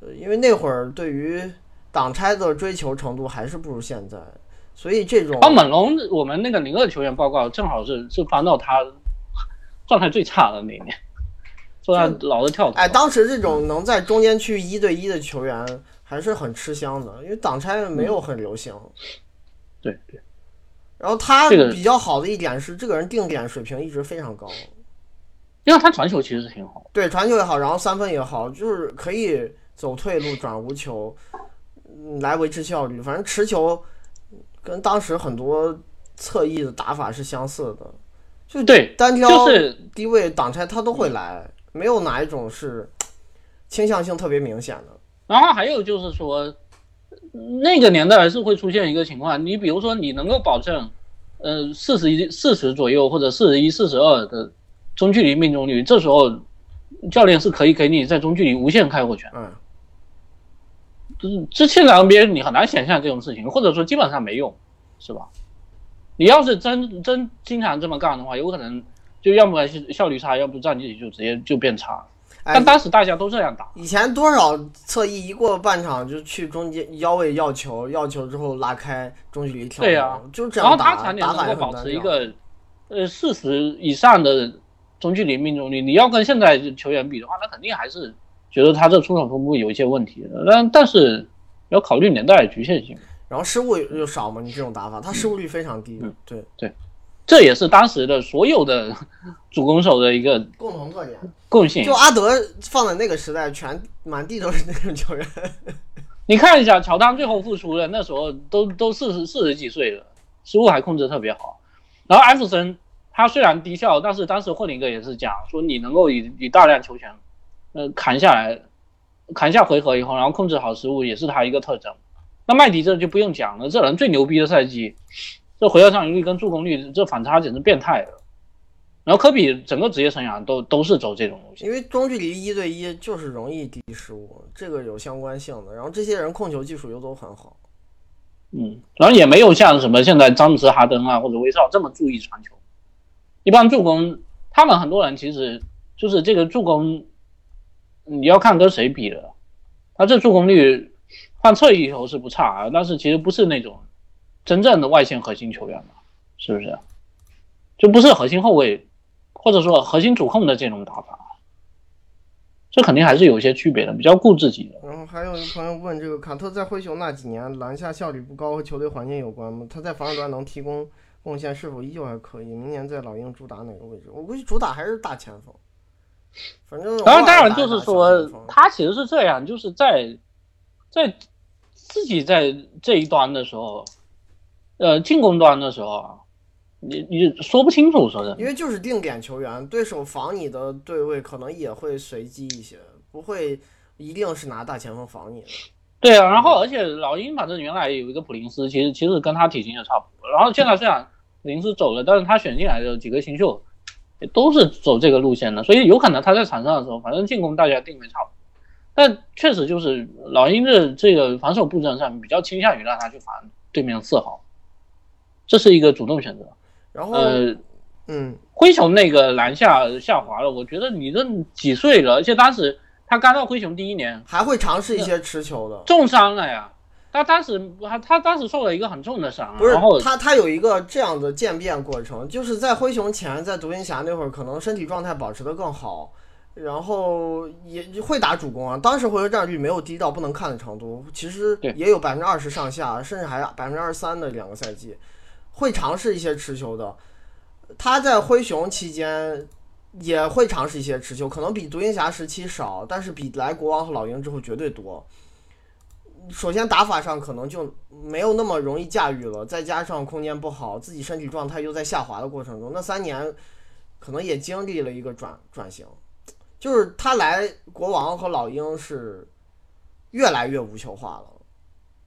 S2: 呃，因为那会儿对于挡拆的追求程度还是不如现在，所以这种
S1: 啊猛龙我们那个零二球员报告正好是是翻到他状态最差的那一年，说他老是跳投，
S2: 哎，当时这种能在中间去一对一的球员还是很吃香的，因为挡拆没有很流行。
S1: 对对，
S2: 然后他
S1: 这个
S2: 比较好的一点是，这个人定点水平一直非常高，
S1: 因为他传球其实挺好，
S2: 对传球也好，然后三分也好，就是可以走退路转无球，嗯来维持效率。反正持球跟当时很多侧翼的打法是相似的，就
S1: 对，
S2: 单挑
S1: 就是
S2: 低位挡拆他都会来，没有哪一种是 [TSK] 倾向性特别明显的。
S1: 然后还有就是说，那个年代还是会出现一个情况，你比如说你能够保证，呃，四十一、四十左右或者四十一、四十二的中距离命中率，这时候教练是可以给你在中距离无限开火权。
S2: 嗯，
S1: 就是这现在 NBA 你很难想象这种事情，或者说基本上没用，是吧？你要是真真经常这么干的话，有可能就要么是效率差，要不战绩就直接就变差。
S2: 哎
S1: 但，当时大家都这样打，
S2: 以前多少侧翼一过半场就去中间腰位要球，要球之后拉开中距离跳投，
S1: 对呀
S2: 就是这
S1: 然后
S2: 样打，
S1: 他才能
S2: 打法也
S1: 够保。持一个呃四十以上的中距离命中率。你要跟现在球员比的话，那肯定还是觉得他这出手分布有一些问题的。但但是要考虑年代的局限性，
S2: 然后失误又少嘛，你这种打法，他失误率非常低，
S1: 嗯
S2: 对，
S1: 这也是当时的所有的 [LAUGHS] 主攻手的一个
S2: 共同特点。
S1: 共性
S2: 就。阿德放在那个时代，全满地都是那种球员。[LAUGHS]
S1: 你看一下乔丹最后复出了，那时候都都四十四十几岁了，失误还控制特别好。然后艾弗森他虽然低效，但是当时霍林格也是讲说你能够以以大量球权，呃砍下来，砍下回合以后，然后控制好失误，也是他一个特征。那麦迪这就不用讲了，这人最牛逼的赛季，这回合上赢率跟助攻率这反差简直变态了。然后科比整个职业生涯都都是走这种路线。
S2: 因为中距离一对一就是容易低失误，这个有相关性的。然后这些人控球技术又都很好，
S1: 嗯，然后也没有像什么现在詹姆斯、哈登啊或者威少这么注意传球。一般助攻，他们很多人其实就是这个助攻，你要看跟谁比了。他这助攻率换侧翼球是不差啊，但是其实不是那种真正的外线核心球员嘛，是不是？就不是核心后卫，或者说核心主控的这种打法，这肯定还是有一些区别的，比较顾自己的。
S2: 然后还有一个朋友问，这个卡特在灰熊那几年篮下效率不高和球队环境有关吗？他在防守端能提供贡献是否依旧还可以？明年在老鹰主打哪个位置？我估计主打还是大前锋。反正
S1: 当然，当然就是说他其实是这样，就是在在自己在这一端的时候，呃，进攻端的时候啊，你你说不清楚，说的
S2: 因为就是定点球员，对手防你的对位可能也会随机一些，不会一定是拿大前锋防你的。
S1: 对啊。然后而且老鹰反正原来有一个普林斯，其实其实跟他体型也差不多。然后现在虽然普林斯走了，但是他选进来的几个新秀也都是走这个路线的，所以有可能他在场上的时候，反正进攻大家定位差不多。但确实就是老鹰的这个防守布阵上比较倾向于让他去防对面四号，这是一个主动选择。
S2: 然后，
S1: 呃，
S2: 嗯，
S1: 灰熊那个篮下下滑了，我觉得你这几岁了，而且当时他刚到灰熊第一年
S2: 还会尝试一些持球的。
S1: 重伤了呀，他当时他他当时受了一个很重的伤，
S2: 不是
S1: 然后
S2: 他，他有一个这样的渐变过程，就是在灰熊前，在独行侠那会儿，可能身体状态保持的更好，然后也会打主攻啊。当时回合占有率没有低到不能看的程度，其实也有百分之二十上下，甚至还百分之二十三的两个赛季，会尝试一些持球的。他在灰熊期间也会尝试一些持球，可能比独行侠时期少，但是比来国王和老鹰之后绝对多。首先打法上可能就没有那么容易驾驭了，再加上空间不好，自己身体状态又在下滑的过程中，那三年可能也经历了一个转转型，就是他来国王和老鹰是越来越无球化了。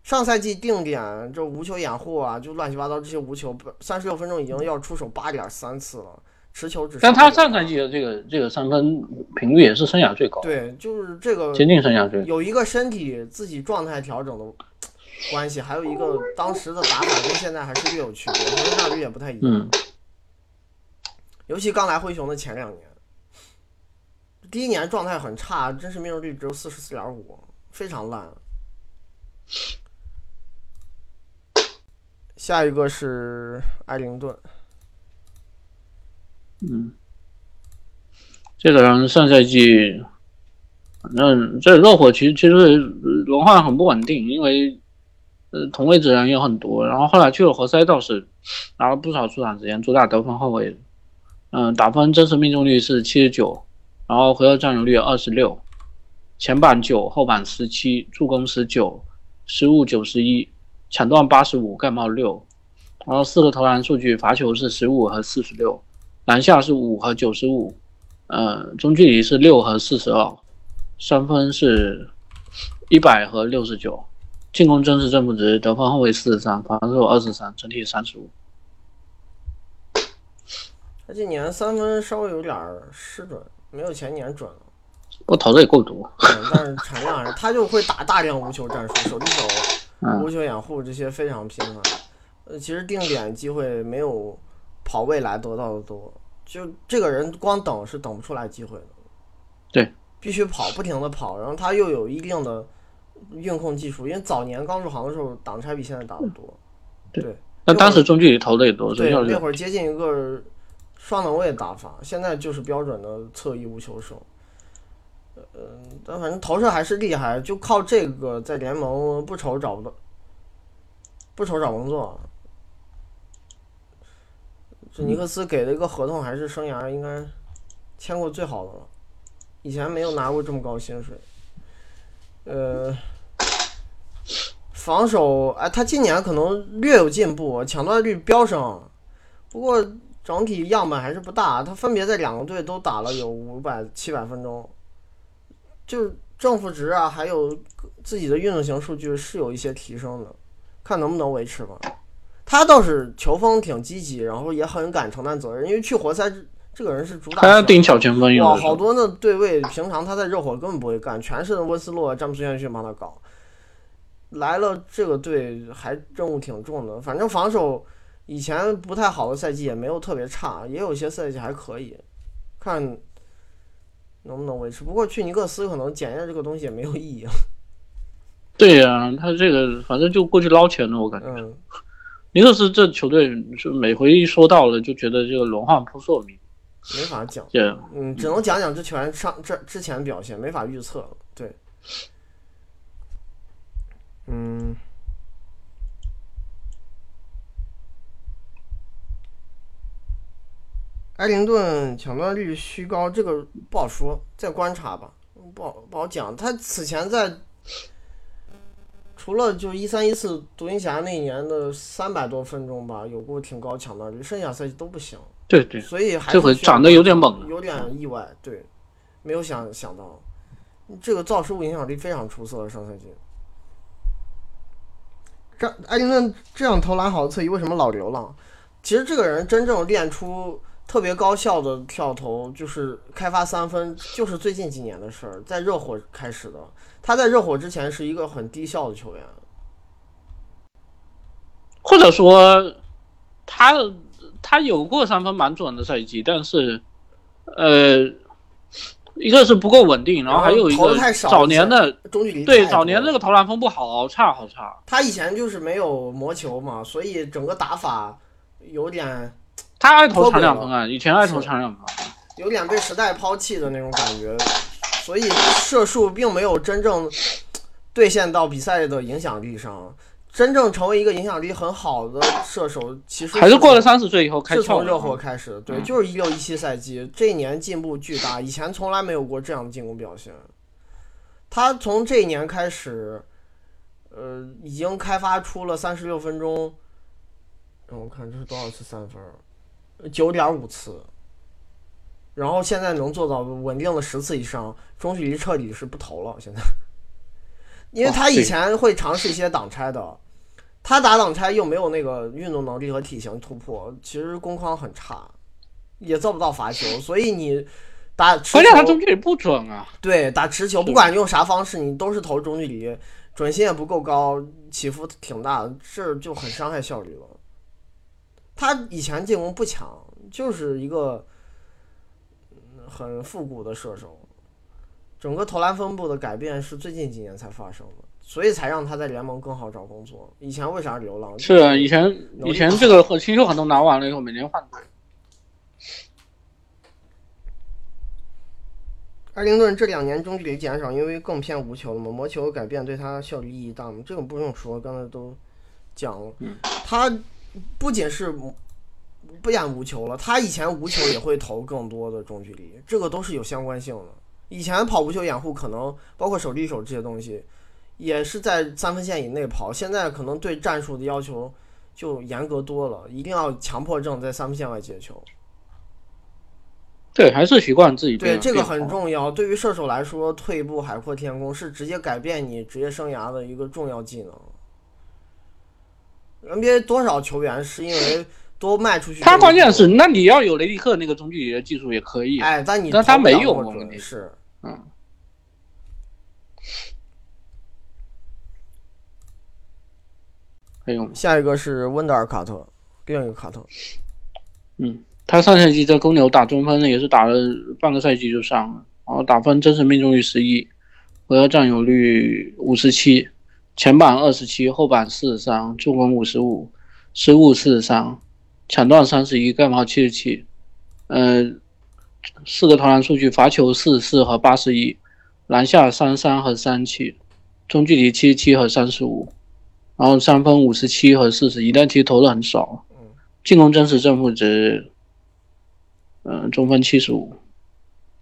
S2: 上赛季定点这无球掩护啊，就乱七八糟这些无球，三十六分钟已经要出手八点三次了，持球只。
S1: 但他上赛季的这个这个三分频率也是生涯最高，
S2: 对，就是这个
S1: 接近生涯最高。
S2: 有一个身体自己状态调整的关系，还有一个当时的打法跟现在还是略有区别，回球占有率也不太一样。
S1: 嗯，
S2: 尤其刚来灰熊的前两年，第一年状态很差，真实命中率只有四十四点五，非常烂。下一个是艾灵顿，
S1: 嗯，这个人上赛季，反正这热火其实其实轮换很不稳定，因为呃同位置人也很多，然后后来去了活塞倒是拿了不少出场时间，主打得分后卫，嗯，打分真实命中率是七十九，然后回合占有率二十六，前板九，后板十七，助攻十九，失误九十一，抢断八十五，盖帽六，然后四个投篮数据，罚球是十五和四十六。篮下是五和九十五，呃，中距离是六和四十二，三分是一百和六十九，进攻真实正负值得分后卫四十三，防守二十三，整体三十五。
S2: 他今年三分稍微有点失准，没有前年准了。
S1: 我投的也够多，[LAUGHS]
S2: 嗯，但是产量还是他就会打大量无球战术，手递手、
S1: 嗯
S2: 无球掩护这些非常频繁。呃，其实定点机会没有跑位来得到的多。就这个人光等是等不出来机会的，
S1: 对，
S2: 必须跑，不停的跑，然后他又有一定的运控技术，因为早年刚入行的时候挡拆比现在打的多，
S1: 对
S2: 对，
S1: 但当时中距离投的也多，
S2: 对那会儿接近一个双能位打法，现在就是标准的侧翼无球手。呃，但反正投射还是厉害，就靠这个在联盟不愁找不到，不愁找工作。这尼克斯给的一个合同还是生涯应该签过最好的了，以前没有拿过这么高薪水。呃，防守，哎，他今年可能略有进步，抢断率飙升，不过整体样本还是不大。他分别在两个队都打了有五百、七百分钟，就正负值啊，还有自己的运动型数据是有一些提升的，看能不能维持吧。他倒是球风挺积极，然后也很敢承担责任，因为去活塞这这个人是主打型
S1: 他要顶小前锋有
S2: 哇，
S1: 的时候，
S2: 好多那对位，平常他在热火根本不会干，全是温斯洛、詹姆斯约翰逊帮他搞。来了这个队还任务挺重的，反正防守以前不太好的赛季也没有特别差，也有些赛季还可以，看能不能维持。不过去尼克斯可能检验这个东西也没有意义。
S1: 对呀、他这个反正就过去捞钱了，我感觉。
S2: 嗯，
S1: 尼克斯这球队是每回一说到了，就觉得这个轮换扑朔迷
S2: 没法讲，
S1: 这
S2: 嗯，只能讲讲之前上这之前表现，没法预测了。对，嗯。埃灵顿抢断率虚高，这个不好说，再观察吧，不好不好讲。他此前在除了就一三一四独行侠那一年的三百多分钟吧，有过挺高抢断率，剩下赛季都不行。
S1: 对对，
S2: 所以还
S1: 这回
S2: 是
S1: 长得有点猛
S2: 有点意外，对，没有想想到，这个造失误影响力非常出色，上赛季。这艾灵顿这样投篮好的侧翼为什么老流浪？其实这个人真正练出特别高效的跳投，就是开发三分，就是最近几年的事儿，在热火开始的。他在热火之前是一个很低效的球员，
S1: 或者说他他有过三分蛮准的赛季，但是呃，一个是不够稳定，然后还有一个早年的
S2: 中距离
S1: 对早年那个投篮分布好差好差。
S2: 他以前就是没有魔球嘛，所以整个打法有点
S1: 他爱投长两分啊，以前爱投长两分。
S2: 有点被时代抛弃的那种感觉，所以射术并没有真正兑现到比赛的影响力上。真正成为一个影响力很好的射手，其实
S1: 还是过了三十岁以后开窍了
S2: 是从热火开始的，对，
S1: 嗯
S2: 就是一六一七赛季，这一年进步巨大，以前从来没有过这样的进攻表现。他从这一年开始，呃，已经开发出了三十六分钟，让我看这是多少次三分儿，九点五次，然后现在能做到稳定的十次以上，中距离彻底是不投了，现在，因为
S1: 哦
S2: 他以前会尝试一些挡拆的，他打挡拆又没有那个运动能力和体型突破，其实攻框很差，也做不到罚球，所以你打持
S1: 关键他中距离不准啊。
S2: 对打持球，不管用啥方式，你都是投中距离，准心也不够高，起伏挺大，这就很伤害效率了。他以前进攻不强，就是一个很复古的射手。整个投篮分布的改变是最近几年才发生的，所以才让他在联盟更好找工作。以前为啥流浪？
S1: 是啊，以前以前这个和新秀合同拿完了以后，每年换队。
S2: 艾灵顿这两年中距离减少，因为更偏无球了嘛？魔球改变对他效率意义大吗？这个不用说，刚才都讲了。他不仅是不演无球了，他以前无球也会投更多的中距离，这个都是有相关性的。以前跑无球掩护可能包括手递手这些东西，也是在三分线以内跑，现在可能对战术的要求就严格多了，一定要强迫症在三分线外接球。
S1: 对，还是习惯自己
S2: 对这个很重要。对于射手来说，退一步海阔天空是直接改变你职业生涯的一个重要技能。NBA 多少球员是因为 [LAUGHS] 多卖出去？
S1: 他关键是，那你要有雷迪克那个中距离的技术也可以。
S2: 哎，但你
S1: 但他没有
S2: 问题。是，
S1: 嗯。还有
S2: 下一个是温德尔卡特，另一个卡特。
S1: 嗯。他上赛季在公牛打中锋呢，也是打了半个赛季就上了，然后打分真实命中率十一，回合占有率五十七，前板二十七，后板四十三，助攻五十五，失误四十三，抢断三十一，盖帽七十七，嗯，四个投篮数据，罚球四十四和八十一，篮下三三和三七，中距离七十七和三十五，然后三分五十七和四十一，但其实投的很少，进攻真实正负值。嗯，中分七十五，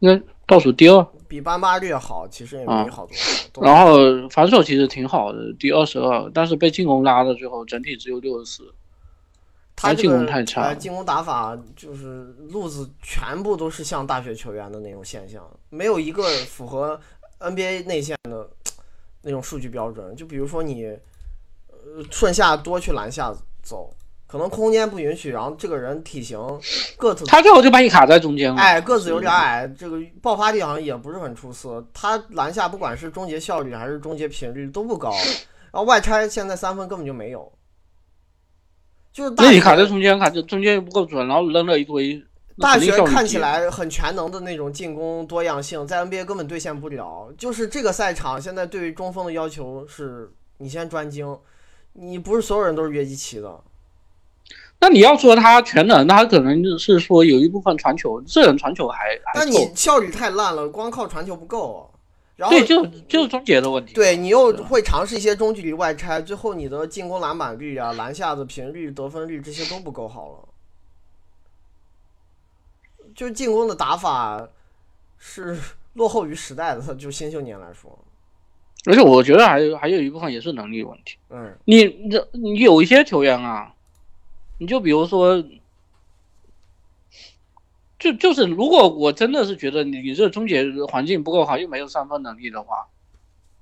S1: 应该倒数第二，
S2: 比班巴略好，其实也没好
S1: 多。[LAUGHS] 然后防守其实挺好的，第二十二，但是被进攻拉的最后整体只有六十四。
S2: 他
S1: 进攻太差，
S2: 进攻打法就是路子全部都是像大学球员的那种现象，没有一个符合 NBA 内线的那种数据标准。就比如说你，呃，顺下多去篮下走。可能空间不允许，然后这个人体型个子，
S1: 他最后就把你卡在中间了。
S2: 哎，个子有点矮，这个爆发力好像也不是很出色。他篮下不管是终结效率还是终结频率都不高，然后外拆现在三分根本就没有，就是
S1: 那你卡在中间，卡在中间又不够准，然后扔了一堆。
S2: 大学看起来很全能的那种进攻多样性，在 NBA 根本兑现不了。就是这个赛场现在对于中锋的要求是，你先专精，你不是所有人都是约基奇的。
S1: 那你要说他全能，那他可能就是说有一部分传球，这人传球还还
S2: 但你效率太烂了，光靠传球不够。然后
S1: 对，就就是终结的问题。
S2: 对你又会尝试一些中距离外拆，最后你的进攻篮板率啊、篮下的频率、得分率这些都不够好了。就进攻的打法是落后于时代的，就新秀年来说。
S1: 而且我觉得还有还有一部分也是能力问题。
S2: 嗯，
S1: 你这你有一些球员啊。你就比如说，就就是如果我真的是觉得你这终结环境不够好，又没有三分能力的话，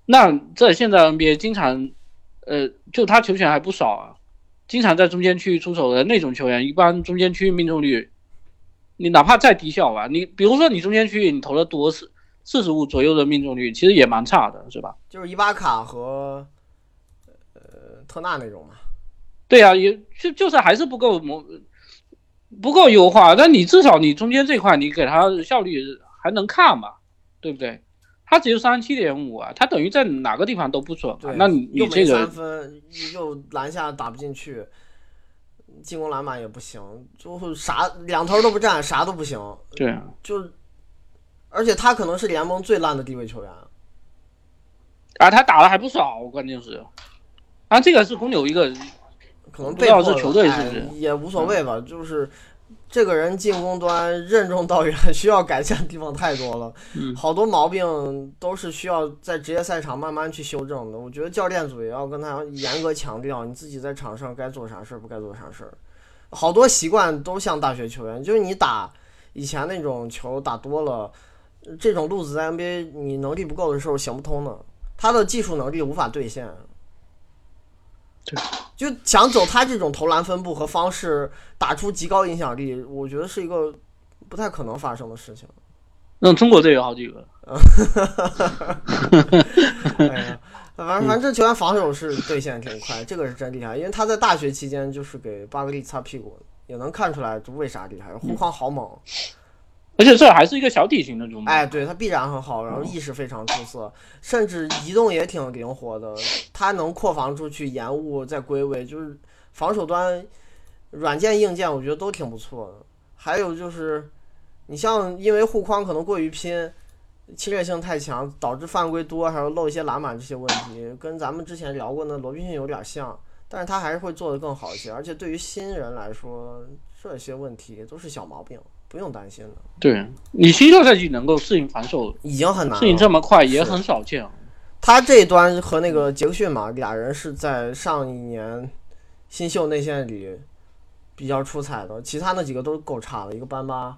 S1: 那在现在 NBA 经常，呃，就他球权还不少啊，经常在中间区域出手的那种球员，一般中间区域命中率，你哪怕再低效吧，你比如说你中间区域你投的多四四十五左右的命中率，其实也蛮差的，是吧？
S2: 就是伊巴卡和呃特纳那种嘛。
S1: 对呀，也就就是还是不够模，不够优化。但你至少你中间这块，你给他效率还能看嘛，对不对？他只有三十七点五啊，他等于在哪个地方都不准。那你你这个
S2: 三分又篮下打不进去，进攻篮板也不行，就啥两头都不占，啥都不行。
S1: 对啊，
S2: 就而且他可能是联盟最烂的低位球员。
S1: 啊，他打的还不少，关键是，啊，这个是公牛一个。
S2: 可能背后
S1: 球队是
S2: 也无所谓吧，就是这个人进攻端任重道远，[LAUGHS] 需要改善的地方太多了，好多毛病都是需要在职业赛场慢慢去修正的。我觉得教练组也要跟他严格强调，你自己在场上该做啥事儿，不该做啥事儿。好多习惯都像大学球员，就是你打以前那种球打多了，这种路子在 NBA 你能力不够的时候行不通的，他的技术能力无法兑现。
S1: 对，
S2: 就想走他这种投篮分布和方式，打出极高影响力，我觉得是一个不太可能发生的事情。
S1: 那中国队有好几个。[LAUGHS]
S2: 哎呀，反正反正这球员防守是兑现挺快，这个是真厉害，因为他在大学期间就是给巴格利擦屁股，也能看出来这为啥厉害，护框好猛。
S1: 而且这还是一个小体型的中锋，
S2: 哎，对他臂展很好，然后意识非常出色，甚至移动也挺灵活的。他能扩防出去，延误再归位，就是防守端软件硬件我觉得都挺不错的。还有就是，你像因为护框可能过于拼，侵略性太强，导致犯规多，还有漏一些篮板这些问题，跟咱们之前聊过的罗宾逊有点像。但是他还是会做得更好一些，而且对于新人来说，这些问题都是小毛病。不用担心了。
S1: 对你新秀赛季能够适应防守
S2: 已经很难，
S1: 适应这么快也很少见。
S2: 他这一端和那个杰克逊嘛，俩人是在上一年新秀内线里比较出彩的，其他那几个都够差的，一个班巴，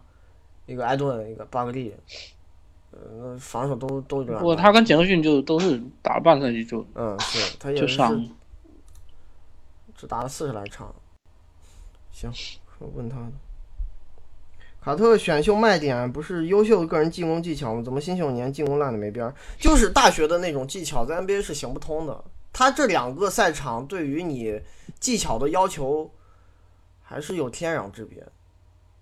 S2: 一个埃顿，一个巴格利，呃，防守都都有点。
S1: 不过他跟杰克逊就都是打了半赛季就
S2: 嗯，是他也是只打了四十来场。行，我问他的。卡特选秀卖点不是优秀的个人进攻技巧吗？怎么新秀年进攻烂的没边儿？就是大学的那种技巧，在 NBA 是行不通的。他这两个赛场对于你技巧的要求还是有天壤之别，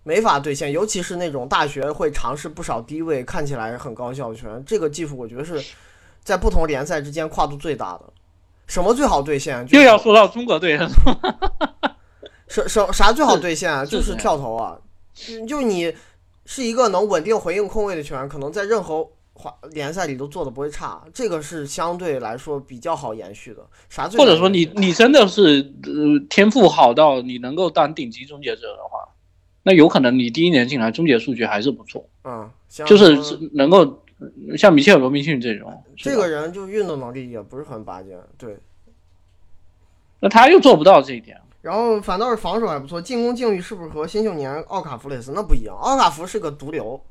S2: 没法兑现。尤其是那种大学会尝试不少低位，看起来很高效的球员，这个技术我觉得是在不同联赛之间跨度最大的。什么最好兑现？
S1: 又要说到中国队了，
S2: 什什啥最好兑现啊？就是跳投啊。就你是一个能稳定回应空位的球员，可能在任何华联赛里都做的不会差，这个是相对来说比较好延续的。啥？
S1: 或者说你你真的是呃天赋好到你能够当顶级终结者的话，那有可能你第一年进来终结数据还是不错。
S2: 嗯，
S1: 就是能够像米切尔罗宾逊这种，
S2: 这个人就运动能力也不是很拔尖，对。
S1: 那他又做不到这一点。
S2: 然后反倒是防守还不错，进攻境遇是不是和新秀年奥卡福雷斯？那不一样，奥卡福是个毒瘤，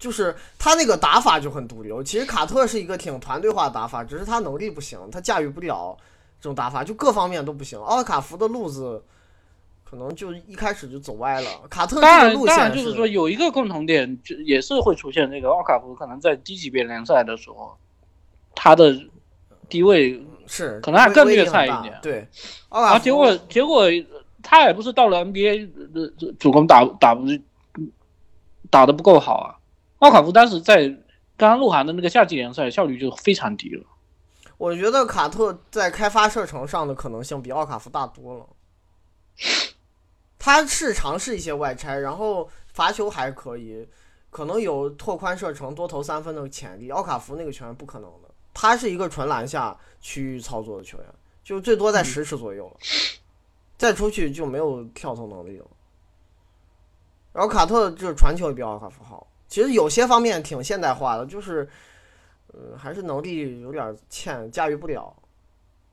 S2: 就是他那个打法就很毒瘤。其实卡特是一个挺团队化的打法，只是他能力不行，他驾驭不了这种打法，就各方面都不行。奥卡福的路子可能就一开始就走歪了。卡特这个路线
S1: 就是说有一个共同点，就也是会出现这个奥卡福可能在低级别联赛的时候，他的低位。
S2: 是，
S1: 可能还更虐菜一点。
S2: 对，
S1: 啊，结果结果他也不是到了 NBA 的主攻打打不打的不够好啊。奥卡福当时在刚刚鹿晗的那个夏季联赛效率就非常低了。
S2: 我觉得卡特在开发射程上的可能性比奥卡福大多了。他是尝试一些外拆，然后罚球还可以，可能有拓宽射程、多投三分的潜力。奥卡福那个球员不可能的。他是一个纯篮下区域操作的球员，就最多在十尺左右了，再出去就没有跳投能力了。然后卡特就是传球也比奥卡福好，其实有些方面挺现代化的，就是，嗯，还是能力有点欠，驾驭不了。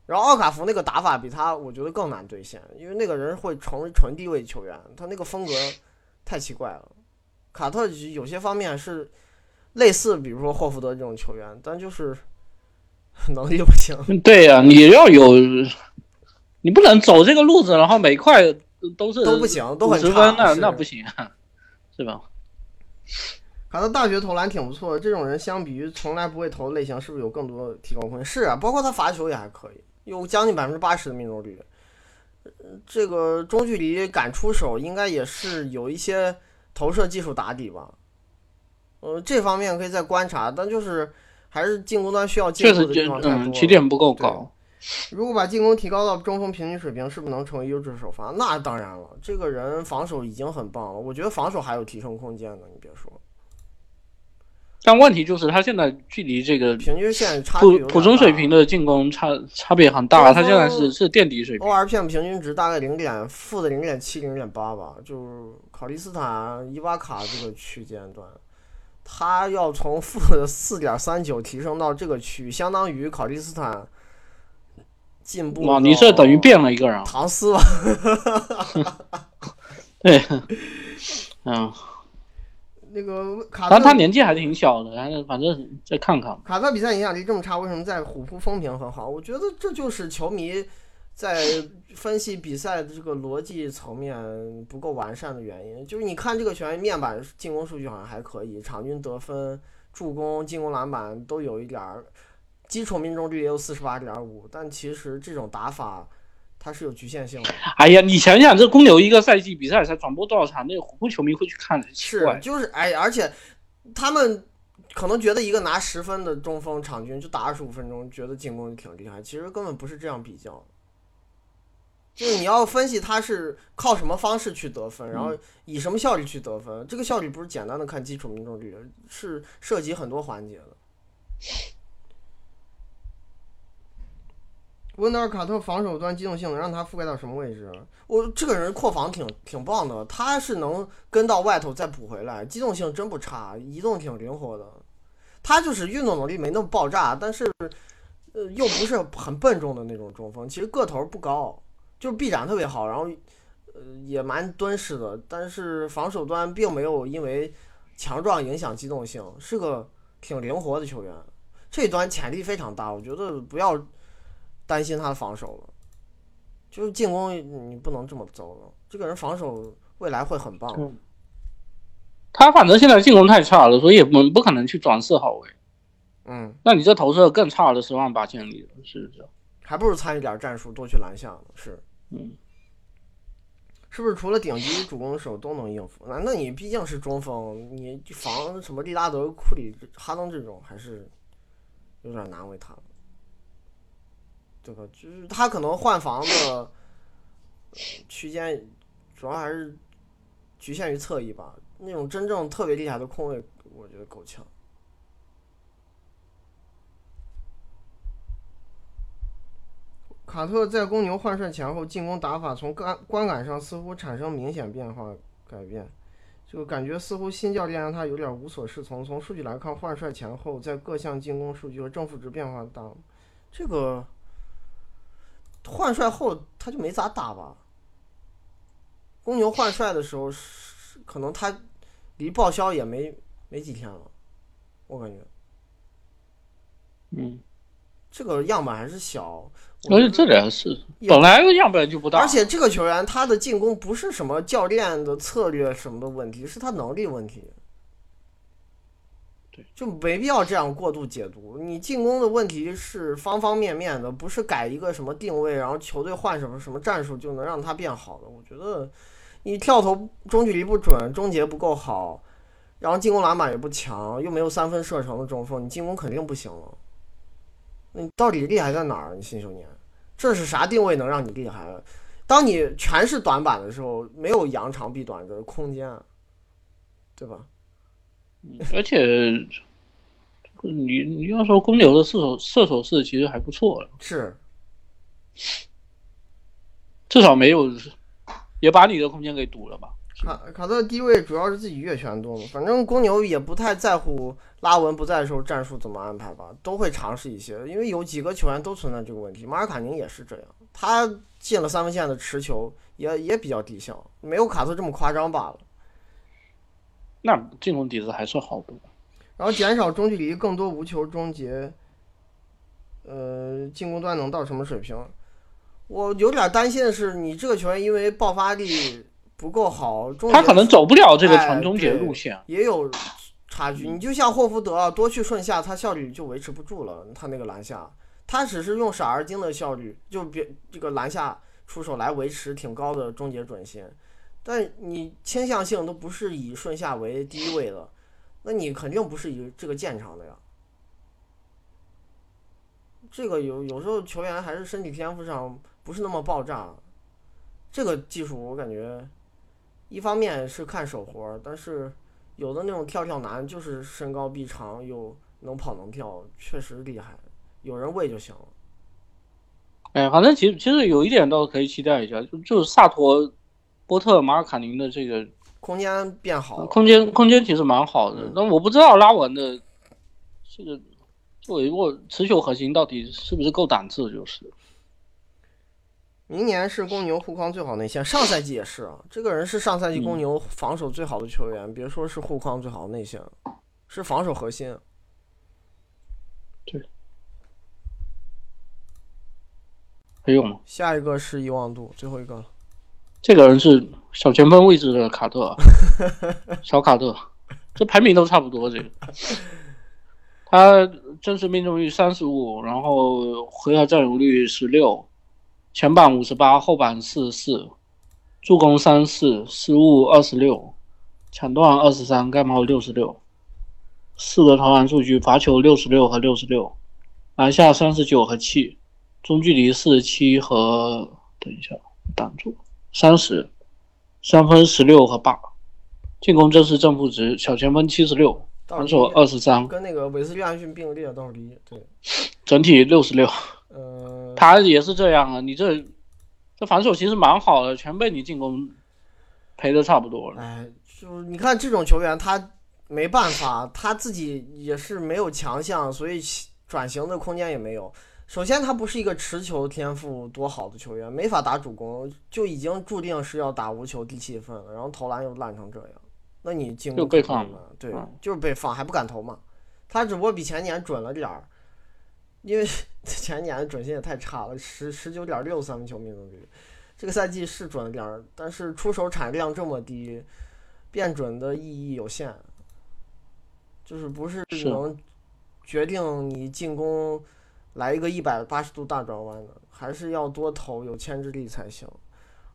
S2: 然后奥卡福那个打法比他，我觉得更难兑现，因为那个人会成为纯低位球员，他那个风格太奇怪了。卡特有些方面是类似，比如说霍福德这种球员，但就是。[LAUGHS] 能力不行，
S1: 对呀，你要有，你不能走这个路子，然后每块都是
S2: 都不行，都很
S1: 差，那那不行，啊是吧？[LAUGHS]
S2: 卡特大学投篮挺不错的，这种人相比于从来不会投的类型，是不是有更多提高空间？是啊，包括他罚球也还可以，有将近百分之八十的命中率。这个中距离敢出手，应该也是有一些投射技术打底吧？呃，这方面可以再观察，但就是。还是进攻端需要进步的地方太多，
S1: 起点不够高。
S2: 如果把进攻提高到中锋平均水平，是不是能成为优质首发？那当然了，这个人防守已经很棒了，我觉得防守还有提升空间呢。你别说，
S1: 但问题就是他现在距离这个
S2: 平均线差
S1: 普普通水平的进攻差差别很大，他现在是是垫底水平。
S2: ORPM 平均值大概零点负的零点七零点八吧，就是考利斯坦伊巴卡这个区间段。他要从负的四点三九提升到这个区，相当于考利斯坦进步。
S1: 哇，你这等于变了一个人。
S2: 唐斯吧？[LAUGHS]
S1: 对，[LAUGHS] 嗯，
S2: 那个卡特，
S1: 但他年纪还挺小的，然后反正再看看。
S2: 卡特比赛影响力这么差，为什么在虎扑风评很好？我觉得这就是球迷。在分析比赛的这个逻辑层面不够完善的原因，就是你看这个球员面板进攻数据好像还可以，场均得分、助攻、进攻篮板都有一点儿，基础命中率也有四十八点五，但其实这种打法它是有局限性的。
S1: 哎呀，你想想，这公牛一个赛季比赛才转播多少场，那湖球迷会去看的，
S2: 是
S1: 怪。
S2: 就是哎，而且他们可能觉得一个拿十分的中锋场均就打二十五分钟，觉得进攻挺厉害，其实根本不是这样比较。就是你要分析他是靠什么方式去得分，然后以什么效率去得分。这个效率不是简单的看基础命中率，是涉及很多环节的。温德尔卡特防守端机动性能让他覆盖到什么位置？我这个人扩防挺挺棒的，他是能跟到外头再补回来，机动性真不差，移动挺灵活的。他就是运动能力没那么爆炸，但是呃又不是很笨重的那种中锋，其实个头不高，就是臂展特别好，然后呃也蛮敦实的，但是防守端并没有因为强壮影响机动性，是个挺灵活的球员。这一端潜力非常大，我觉得不要担心他的防守了，就是进攻你不能这么走了。这个人防守未来会很棒。
S1: 嗯他反正现在进攻太差了，所以也不不可能去转四号位。
S2: 嗯，
S1: 那你这投射更差了十万八千里了，是不是？
S2: 还不如参与点战术，多去篮下呢。是，
S1: 嗯，
S2: 是不是除了顶级主攻手都能应付？那那你毕竟是中锋，你防什么利拉德、库里、哈登这种还是有点难为他了，对吧？就是他可能换防的区间主要还是局限于侧翼吧。那种真正特别厉害的控卫，我觉得够呛。卡特在公牛换帅前后，进攻打法从观观感上似乎产生明显变化改变，就感觉似乎新教练让他有点无所适从。从数据来看，换帅前后在各项进攻数据和正负值变化大，这个换帅后他就没咋打吧？公牛换帅的时候是可能他离报销也没没几天了，我感觉
S1: 嗯，
S2: 这个样本还是小。
S1: 而且这点是本来样本就不大，
S2: 而且这个球员他的进攻不是什么教练的策略什么的问题，是他能力问题。
S1: 对，
S2: 就没必要这样过度解读。你进攻的问题是方方面面的，不是改一个什么定位，然后球队换什么什么战术就能让他变好的。我觉得你跳投中距离不准，终结不够好，然后进攻篮板也不强，又没有三分射程的中锋，你进攻肯定不行了。那你到底厉害在哪儿？你新秀年，这是啥定位能让你厉害？当你全是短板的时候，没有扬长避短的空间，对吧？
S1: 而且你你要说公牛的射手射手是其实还不错了，
S2: 是，
S1: 至少没有也把你的空间给堵了吧？
S2: 卡卡特低位主要是自己越权多嘛，反正公牛也不太在乎拉文不在的时候战术怎么安排吧，都会尝试一些，因为有几个球员都存在这个问题，马尔卡宁也是这样，他进了三分线的持球也也比较低效，没有卡特这么夸张罢了。
S1: 那进攻底子还算好的。
S2: 然后减少中距离，更多无球终结，呃，进攻端能到什么水平？我有点担心的是，你这个球员因为爆发力不够好，
S1: 他可能走不了这个
S2: 哎
S1: 传终结路线。
S2: 也有差距。你就像霍福德啊多去顺下，他效率就维持不住了。他那个篮下，他只是用傻而精的效率，就别这个篮下出手来维持挺高的终结准心。但你倾向性都不是以顺下为第一位的，那你肯定不是以这个建长的呀。这个有有时候球员还是身体天赋上不是那么爆炸，这个技术我感觉一方面是看手活儿，但是有的那种跳跳男就是身高臂长又能跑能跳，确实厉害，有人喂就行了。
S1: 哎，反正其实其实有一点倒是可以期待一下，就就是萨托、波特、马尔卡宁的这个
S2: 空间变好了，
S1: 空间空间其实蛮好的
S2: 嗯。
S1: 但我不知道拉文的这个作为一个持球核心到底是不是够档次，就是。
S2: 明年是公牛护框最好内线，上赛季也是啊。这个人是上赛季公牛防守最好的球员，别说是护框最好的内线，是防守核心。
S1: 对还有吗？
S2: 下一个是遗忘度，最后一个了。
S1: 这个人是小前锋位置的卡特，[LAUGHS] 小卡特，这排名都差不多。这个他真实命中率三十五，然后回合占有率十六，前板五十八，后板四十四，助攻三四，失误二十六，抢断二十三，盖帽六十六，四个投篮数据，罚球六十六和六十六，篮下三十九和七，中距离四十七和等一下挡住三十，三分十六和八，进攻真实正负值，小前锋七十六。防守二十三，
S2: 跟那个韦斯利安逊并列倒数第一。对，
S1: 整体六十六。
S2: 呃，
S1: 他也是这样啊。你这这防守其实蛮好的，全被你进攻赔的差不多了。
S2: 哎，就你看这种球员，他没办法，他自己也是没有强项，所以转型的空间也没有。首先，他不是一个持球天赋多好的球员，没法打主攻，就已经注定是要打无球第七分了。然后投篮又烂成这样。那你进攻
S1: 被放
S2: 了，对，就是被放，还不敢投嘛。他只不过比前年准了点儿，因为 [LAUGHS] 前年的准心也太差了，十十九点六三分球命中率。这个赛季是准了点儿，但是出手产量这么低，变准的意义有限，就是不是能决定你进攻来一个一百八十度大转弯的，还是要多投有牵制力才行，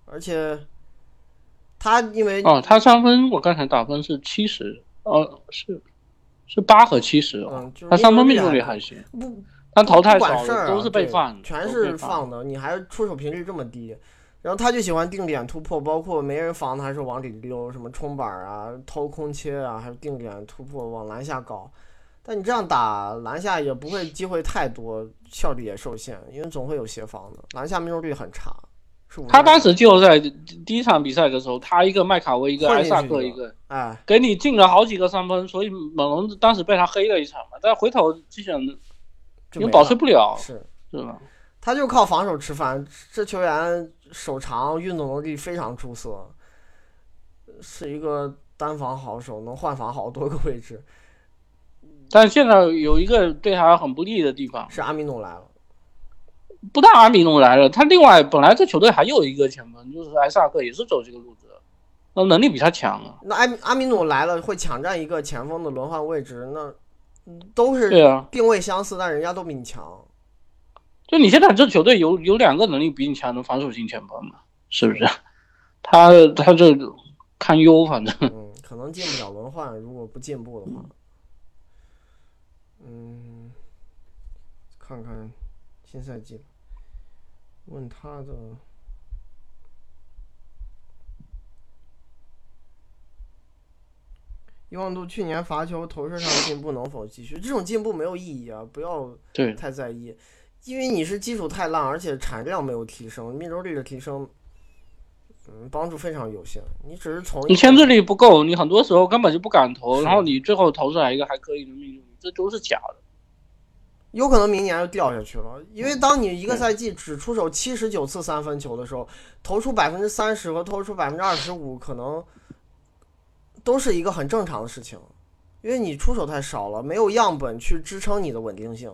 S2: 而且。他因为
S1: 哦，他三分我刚才打分是七十，哦是是八和七十
S2: 哦，
S1: 他三分命中率还行，
S2: 不，
S1: 他投太少
S2: 了，
S1: 都是被放，
S2: 全是放的，你还出手频率这么低，然后他就喜欢定点突破，包括没人防他，还是往里溜，什么冲板啊、偷空切啊，还是定点突破往篮下搞，但你这样打篮下也不会机会太多，效率也受限，因为总会有协防的，篮下命中率很差。
S1: 他当时季后赛第一场比赛的时候，他一个麦卡威，一个埃萨克，一个，
S2: 哎，
S1: 给你进了好几个三分，所以猛龙当时被他黑了一场嘛。但回头就想，因为保持不了，
S2: 是
S1: 是吧？
S2: 他就靠防守吃饭。这球员手长，运动能力非常出色，是一个单防好手，能换防好多个位置。[LAUGHS]
S1: 但现在有一个对他很不利的地方，
S2: 是阿米努来了。
S1: 不但阿米努来了，他另外本来这球队还有一个前锋，就是埃萨克，也是走这个路子，那能力比他强啊。
S2: 那阿阿米努来了，会抢占一个前锋的轮换位置，那都是
S1: 对啊，
S2: 定位相似，但人家都比你强。
S1: 就你现在这球队有有两个能力比你强的防守型前锋嘛，是不是？他他这堪忧，反正
S2: 嗯，可能进不了轮换，如果不进步的话，嗯，看看。新赛季，问他的，伊万杜去年罚球投射上的进步能否继续？这种进步没有意义啊，不要太在意，因为你是基础太烂，而且产量没有提升，命中率的提升，嗯，帮助非常有限。你只是从
S1: 你牵制力不够，你很多时候根本就不敢投，然后你最后投出来一个还可以的命中率，这都是假的。
S2: 有可能明年就掉下去了，因为当你一个赛季只出手七十九次三分球的时候，投出百分之三十和投出百分之二十五，可能都是一个很正常的事情，因为你出手太少了，没有样本去支撑你的稳定性。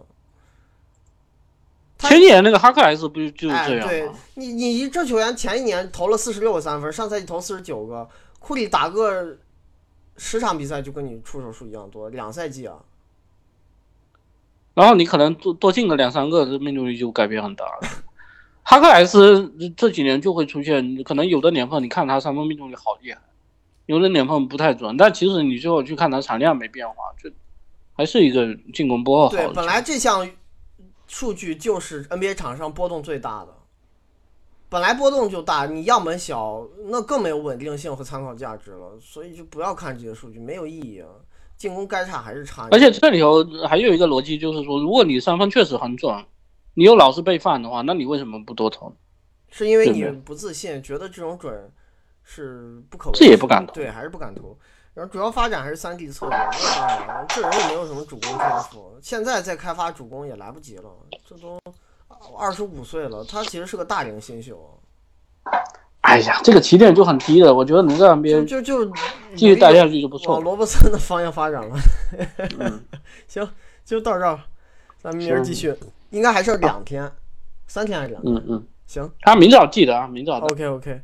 S1: 前年那个哈克莱斯不就就是这样
S2: 吗？对你，你这球员前一年投了四十六个三分，上赛季投四十九个，库里打个十场比赛就跟你出手数一样多，两赛季啊。
S1: 然后你可能多多进个两三个，这命中率就改变很大了。[LAUGHS] 哈克莱斯这几年就会出现，可能有的年份你看他三分命中率好厉害，有的脸碰不太准。但其实你最后去看他产量没变化，就还是一个进攻波好。
S2: 对，本来这项数据就是 NBA 场上波动最大的，本来波动就大，你样本小，那更没有稳定性和参考价值了。所以就不要看这些数据，没有意义啊。进攻该差还是差，
S1: 而且这里头还有一个逻辑，就是说，如果你三分确实很准，你又老是被犯的话，那你为什么不多投？
S2: 是因为你不自信，觉得这种准是不可，
S1: 这也不敢投，
S2: 对，还是不敢投。然后主要发展还是三 D 策略，这人也没有什么主攻天赋，现在再开发主攻也来不及了，这都二十五岁了，他其实是个大龄新秀。
S1: 哎呀，这个起点就很低了，我觉得能在那边
S2: 就就
S1: 继续待下去就不错。
S2: 往罗伯森的方向发展了。
S1: 嗯，[LAUGHS]
S2: 行，就到这儿，咱们明儿继续，应该还是两天，三天还是两天？
S1: 嗯嗯，
S2: 行，
S1: 他明早记得啊，明早。
S2: OK OK。